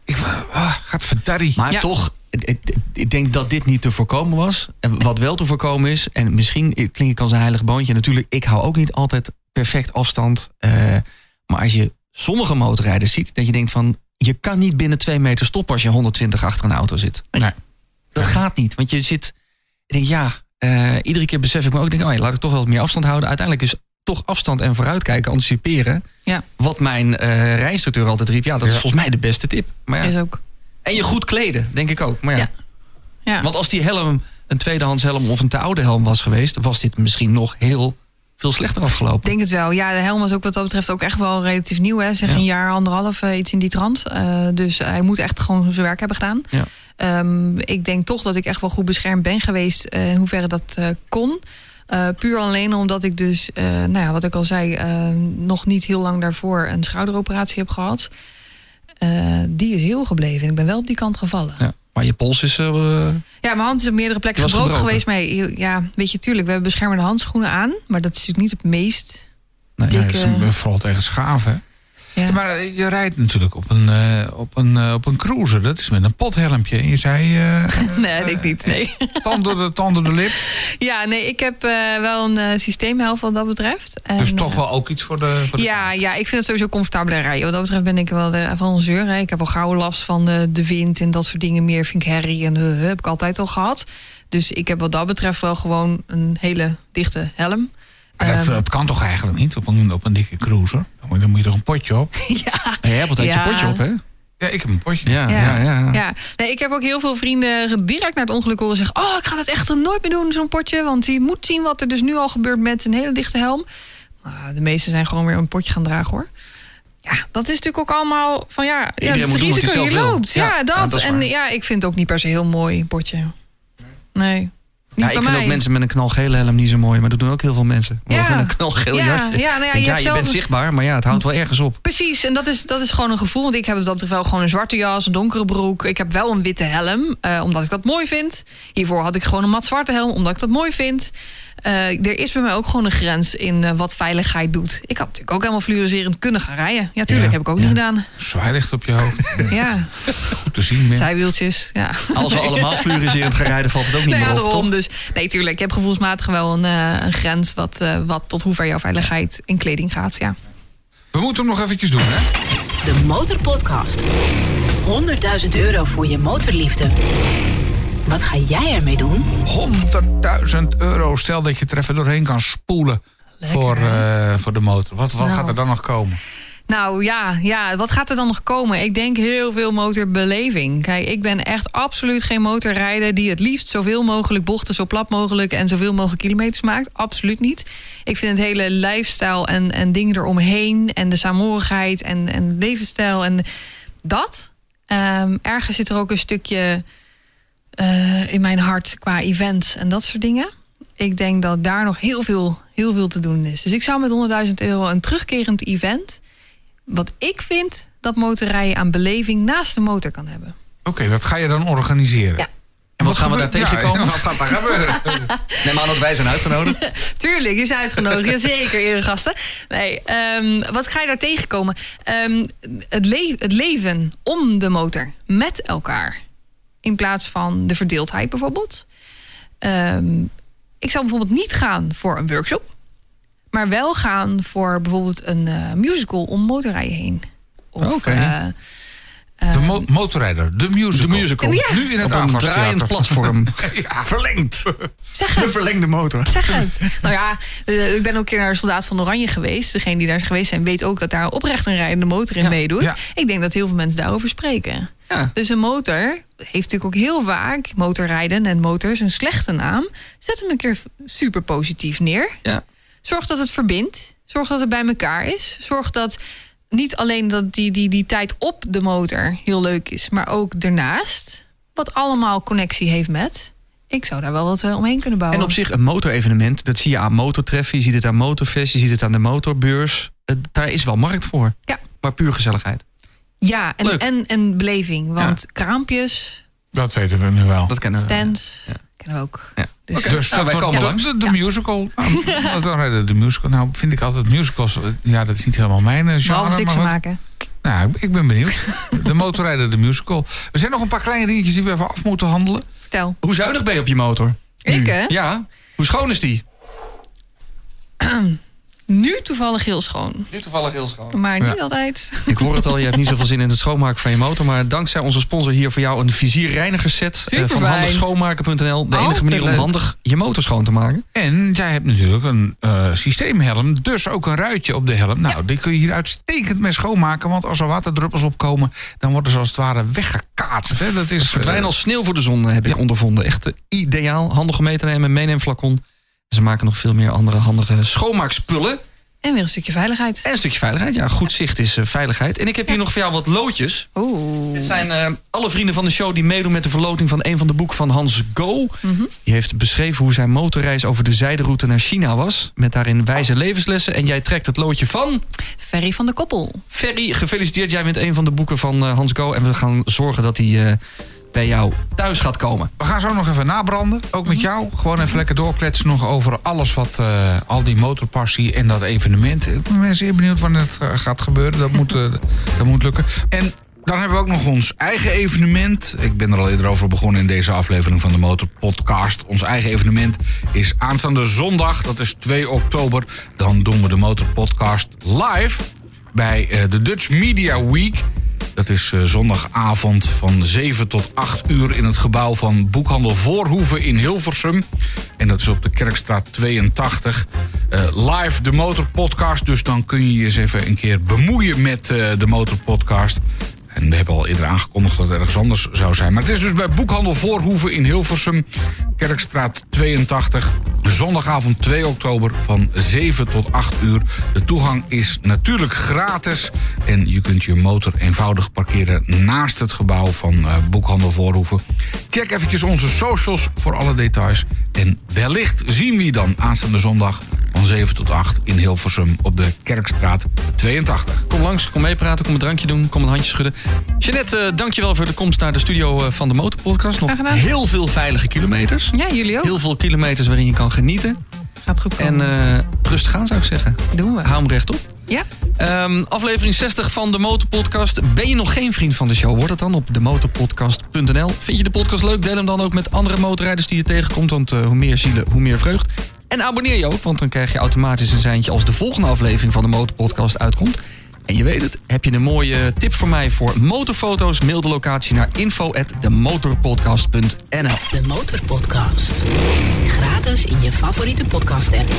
Ik, ah, gaat verdarrie. Maar Ja. toch, ik- denk dat dit niet te voorkomen was. En wat wel te voorkomen is, en misschien klink ik als een heilig boontje. Natuurlijk, ik hou ook niet altijd perfect afstand. eh, maar als je sommige motorrijders ziet, dat je denkt van... je kan niet binnen twee meter stoppen als je 120 achter een auto zit. Nee. Dat gaat niet, want je zit... Ik denk, ja, eh, iedere keer besef ik me ook... Denk, oh ja, laat ik toch wel wat meer afstand houden. Uiteindelijk is toch afstand en vooruitkijken, anticiperen... Ja. wat mijn eh rijinstructeur altijd riep. Ja, dat is volgens mij de beste tip. Maar ja, Is ook. en je goed kleden, denk ik ook. Maar ja. Ja. Ja. Want als die helm een tweedehands helm of een te oude helm was geweest... was dit misschien nog heel veel slechter Ik afgelopen. denk het wel. Ja, de helm was ook wat dat betreft ook echt wel relatief nieuw. Hè? Zeg Ja. een jaar, anderhalf, eh, iets in die trant. Eh, dus hij moet echt gewoon zijn werk hebben gedaan. Ja. Ehm, ik denk toch dat ik echt wel goed beschermd ben geweest... in hoeverre dat eh, kon. Eh, puur alleen omdat ik dus, eh, nou ja, wat ik al zei... eh, nog niet heel lang daarvoor een schouderoperatie heb gehad. Eh, die is heel gebleven. En ik ben wel op die kant gevallen. Ja. Maar je pols is... Ja, mijn hand is op meerdere plekken gebroken, gebroken. geweest. Maar ja, weet je, tuurlijk, we hebben beschermende handschoenen aan. Maar dat is natuurlijk niet het meest... nee, Dik, Nee, dat is eh, een- vooral tegen schaven. Ja. Maar eh, je rijdt natuurlijk op een, eh, op, een, eh, op een cruiser. Dat is met een pothelmpje. En je zei eh Nee, ik niet, nee. tand, door de, tand door de lip. Ja, nee, ik heb wel een systeemhelft wat dat betreft. En, Dus toch wel ook iets voor de... Voor de Ja, ja, ik vind het sowieso comfortabeler rijden. Wat dat betreft ben ik wel de, van een zeur. Hè. Ik heb al gauw last van de wind en dat soort dingen meer. Vind ik herrie en uh, heb ik altijd al gehad. Dus ik heb wat dat betreft wel gewoon een hele dichte helm. Maar dat, Ehm, dat kan toch eigenlijk niet op een, op een dikke cruiser? Dan moet, dan moet je toch een potje op? ja, je hebt altijd Ja. je potje op, hè? Ja, ik heb een potje. Ja, Ja. ja, ja. ja. Nee, ik heb ook heel veel vrienden direct naar het ongeluk horen zeggen... oh, ik ga dat echt nooit meer doen, zo'n potje. Want je moet zien wat er dus nu al gebeurt met een hele dichte helm. Maar de meesten zijn gewoon weer een potje gaan dragen, hoor. Ja, dat is natuurlijk ook allemaal van ja, ja het risico je loopt. Ja, Ja, ja, dat. dat en ja, ik vind het ook niet per se heel mooi, potje. Nee. Ja, ik vind mij. ook mensen met een knalgele helm niet zo mooi. Maar dat doen ook heel veel mensen. Maar Ja. Met een knalgeel Ja, jasje. ja, nou ja, je ja, je zelf bent zichtbaar, maar ja, het houdt wel ergens op. Precies, en dat is, dat is gewoon een gevoel. Want ik heb op dat wel gewoon een zwarte jas, een donkere broek. Ik heb wel een witte helm, eh, omdat ik dat mooi vind. Hiervoor had ik gewoon een mat zwarte helm, omdat ik dat mooi vind. Eh, er is bij mij ook gewoon een grens in eh, wat veiligheid doet. Ik had natuurlijk ook helemaal fluoriserend kunnen gaan rijden. Ja, tuurlijk, Ja, heb ik ook ja. niet gedaan. Zwaailicht op je hoofd. Ja, Goed te zien zijwieltjes, ja. Als we allemaal fluoriserend gaan rijden, valt het ook niet Nou ja, meer op, daarom. toch? Dus nee, tuurlijk. Ik heb gevoelsmatig wel een, eh, een grens wat, eh, wat tot hoever jouw veiligheid in kleding gaat. Ja. We moeten hem nog eventjes doen, hè? De Motorpodcast. 100.000 euro voor je motorliefde. Wat ga jij ermee doen? 100.000 euro. Stel dat je er even doorheen kan spoelen voor, eh, voor de motor. Wat, wat Nou. gaat er dan nog komen? Nou ja, ja, wat gaat er dan nog komen? Ik denk heel veel motorbeleving. Kijk, ik ben echt absoluut geen motorrijder die het liefst zoveel mogelijk bochten, zo plat mogelijk en zoveel mogelijk kilometers maakt. Absoluut niet. Ik vind het hele lifestyle en, en dingen eromheen en de saamhorigheid en, en levensstijl en dat. Ehm, ergens zit er ook een stukje eh, in mijn hart qua events en dat soort dingen. Ik denk dat daar nog heel veel, heel veel te doen is. Dus ik zou met 100.000 euro een terugkerend event wat ik vind dat motorrijden aan beleving naast de motor kan hebben. Oké, dat ga je dan organiseren. Ja. En wat, gaan we daar tegenkomen? Ja, wat gaat daar gebeuren? Neem aan dat wij zijn uitgenodigd. Tuurlijk, je is uitgenodigd. Jazeker, eregasten. Nee, ehm, wat ga je daar tegenkomen? Ehm, het, le- het leven om de motor met elkaar. In plaats van de verdeeldheid bijvoorbeeld. Ehm, ik zou bijvoorbeeld niet gaan voor een workshop. Maar wel gaan voor bijvoorbeeld een eh, musical om motorrijden heen. Of, eh, De mo- motorrijder, de musical. De musical. Ja. Nu in het Op een draaiend platform. Verlengd. zeg De het. verlengde motor. Zeg het. nou ja, eh, ik ben ook een keer naar de Soldaat van Oranje geweest. Degene die daar geweest zijn, weet ook dat daar oprecht een rijdende motor in Ja, meedoet. ja. Ik denk dat heel veel mensen daarover spreken. Ja. Dus een motor heeft natuurlijk ook heel vaak motorrijden en motors een slechte naam. Zet hem een keer super positief neer. Ja. Zorg dat het verbindt. Zorg dat het bij elkaar is. Zorg dat niet alleen dat die, die, die tijd op de motor heel leuk is, maar ook daarnaast. Wat allemaal connectie heeft met. Ik zou daar wel wat eh, omheen kunnen bouwen. En op zich een motorevenement, dat zie je aan motortreffen, je ziet het aan motorfest, je ziet het aan de motorbeurs. Het- daar is wel markt voor. Ja. Maar puur gezelligheid. Ja, en, Leuk. en, en beleving. Want kraampjes, Dat weten we nu wel. Dat kennen we. stands, Ja. Kennen we ook. Ja. Dus, Oké. Dus Nou, wij komen langs. De, de musical. Dan rijden de musical. Nou, vind ik altijd musicals. eh, Ja, dat is niet helemaal mijn eh, genre. Behalve ik maar ze goed. maken. Nou, ik- ik ben benieuwd. De motorrijder, de musical. Er zijn nog een paar kleine dingetjes die we even af moeten handelen. Vertel. Hoe zuinig ben je op je motor? Ik, hè? Ja. Hoe schoon is die? Nu toevallig heel schoon. Nu toevallig heel schoon. Maar niet Ja. altijd. Ik hoor het al, je hebt niet zoveel zin in het schoonmaken van je motor. Maar dankzij onze sponsor hier voor jou een vizierreinigerset eh, van handigschoonmaken.nl. De enige manier om handig je motor schoon te maken. En jij hebt natuurlijk een eh, systeemhelm, dus ook een ruitje op de helm. Nou, die kun je hier uitstekend mee schoonmaken. Want als er waterdruppels opkomen, dan worden ze als het ware weggekaatst. Hè? Dat is Verdwijnen eh, als sneeuw voor de zon, heb ik Ja. ondervonden. ondervonden. Echt ideaal. Handig om mee te nemen, meeneemflacon. Ze maken nog veel meer andere handige schoonmaakspullen. En weer een stukje veiligheid. En een stukje veiligheid. Ja, goed zicht is eh, veiligheid. En ik heb hier nog voor jou wat loodjes. Oeh. Dit zijn eh, alle vrienden van de show die meedoen met de verloting van een van de boeken van Hans Go. Die heeft beschreven hoe zijn motorreis over de zijderoute naar China was. Met daarin wijze levenslessen. En jij trekt het loodje van Ferry van de Koppel. Ferry. Gefeliciteerd, jij wint een van de boeken van eh, Hans Go. En we gaan zorgen dat hij bij jou thuis gaat komen. We gaan zo nog even nabranden, ook met jou. Gewoon even lekker doorkletsen nog over alles wat, eh, al die motorpassie en dat evenement. Ik ben zeer benieuwd wanneer het eh, gaat gebeuren. Dat moet, eh, dat moet lukken. En dan hebben we ook nog ons eigen evenement. Ik ben er al eerder over begonnen in deze aflevering van de Motorpodcast. Ons eigen evenement is aanstaande zondag, dat is 2 oktober. Dan doen we de Motorpodcast live bij de Dutch Media Week. Dat is eh, zondagavond van 7 tot 8 uur in het gebouw van Boekhandel Voorhoeven in Hilversum. En dat is op de Kerkstraat 82. Eh, live de Motorpodcast, dus dan kun je je eens even een keer bemoeien met eh, de Motorpodcast. En we hebben al eerder aangekondigd dat het ergens anders zou zijn. Maar het is dus bij Boekhandel Voorhoeven in Hilversum, Kerkstraat 82. Zondagavond 2 oktober van 7 tot 8 uur. De toegang is natuurlijk gratis. En je kunt je motor eenvoudig parkeren naast het gebouw van eh, Boekhandel Voorhoeven. Check eventjes onze socials voor alle details. En wellicht zien we je dan aanstaande zondag van 7 tot 8 in Hilversum op de Kerkstraat 82. Kom langs, kom meepraten, kom een drankje doen, kom een handje schudden. Jeannette, eh, dankjewel voor de komst naar de studio eh, van de Motorpodcast. Nog Graag gedaan. heel veel veilige kilometers. Ja, jullie ook. Heel veel kilometers waarin je kan genieten. Gaat goed En eh rustig aan zou ik zeggen. Doen we. Hou hem rechtop. Ja. Ehm, aflevering 60 van de Motorpodcast. Ben je nog geen vriend van de show? Word het dan op demotorpodcast.nl. Vind je de podcast leuk? Deel hem dan ook met andere motorrijders die je tegenkomt. Want hoe meer zielen, hoe meer vreugd. En abonneer je ook, want dan krijg je automatisch een seintje... als de volgende aflevering van de Motorpodcast uitkomt. En je weet het, heb je een mooie tip voor mij voor motorfoto's? Mail de locatie naar info@demotorpodcast.nl. De Motorpodcast. Gratis in je favoriete podcast app.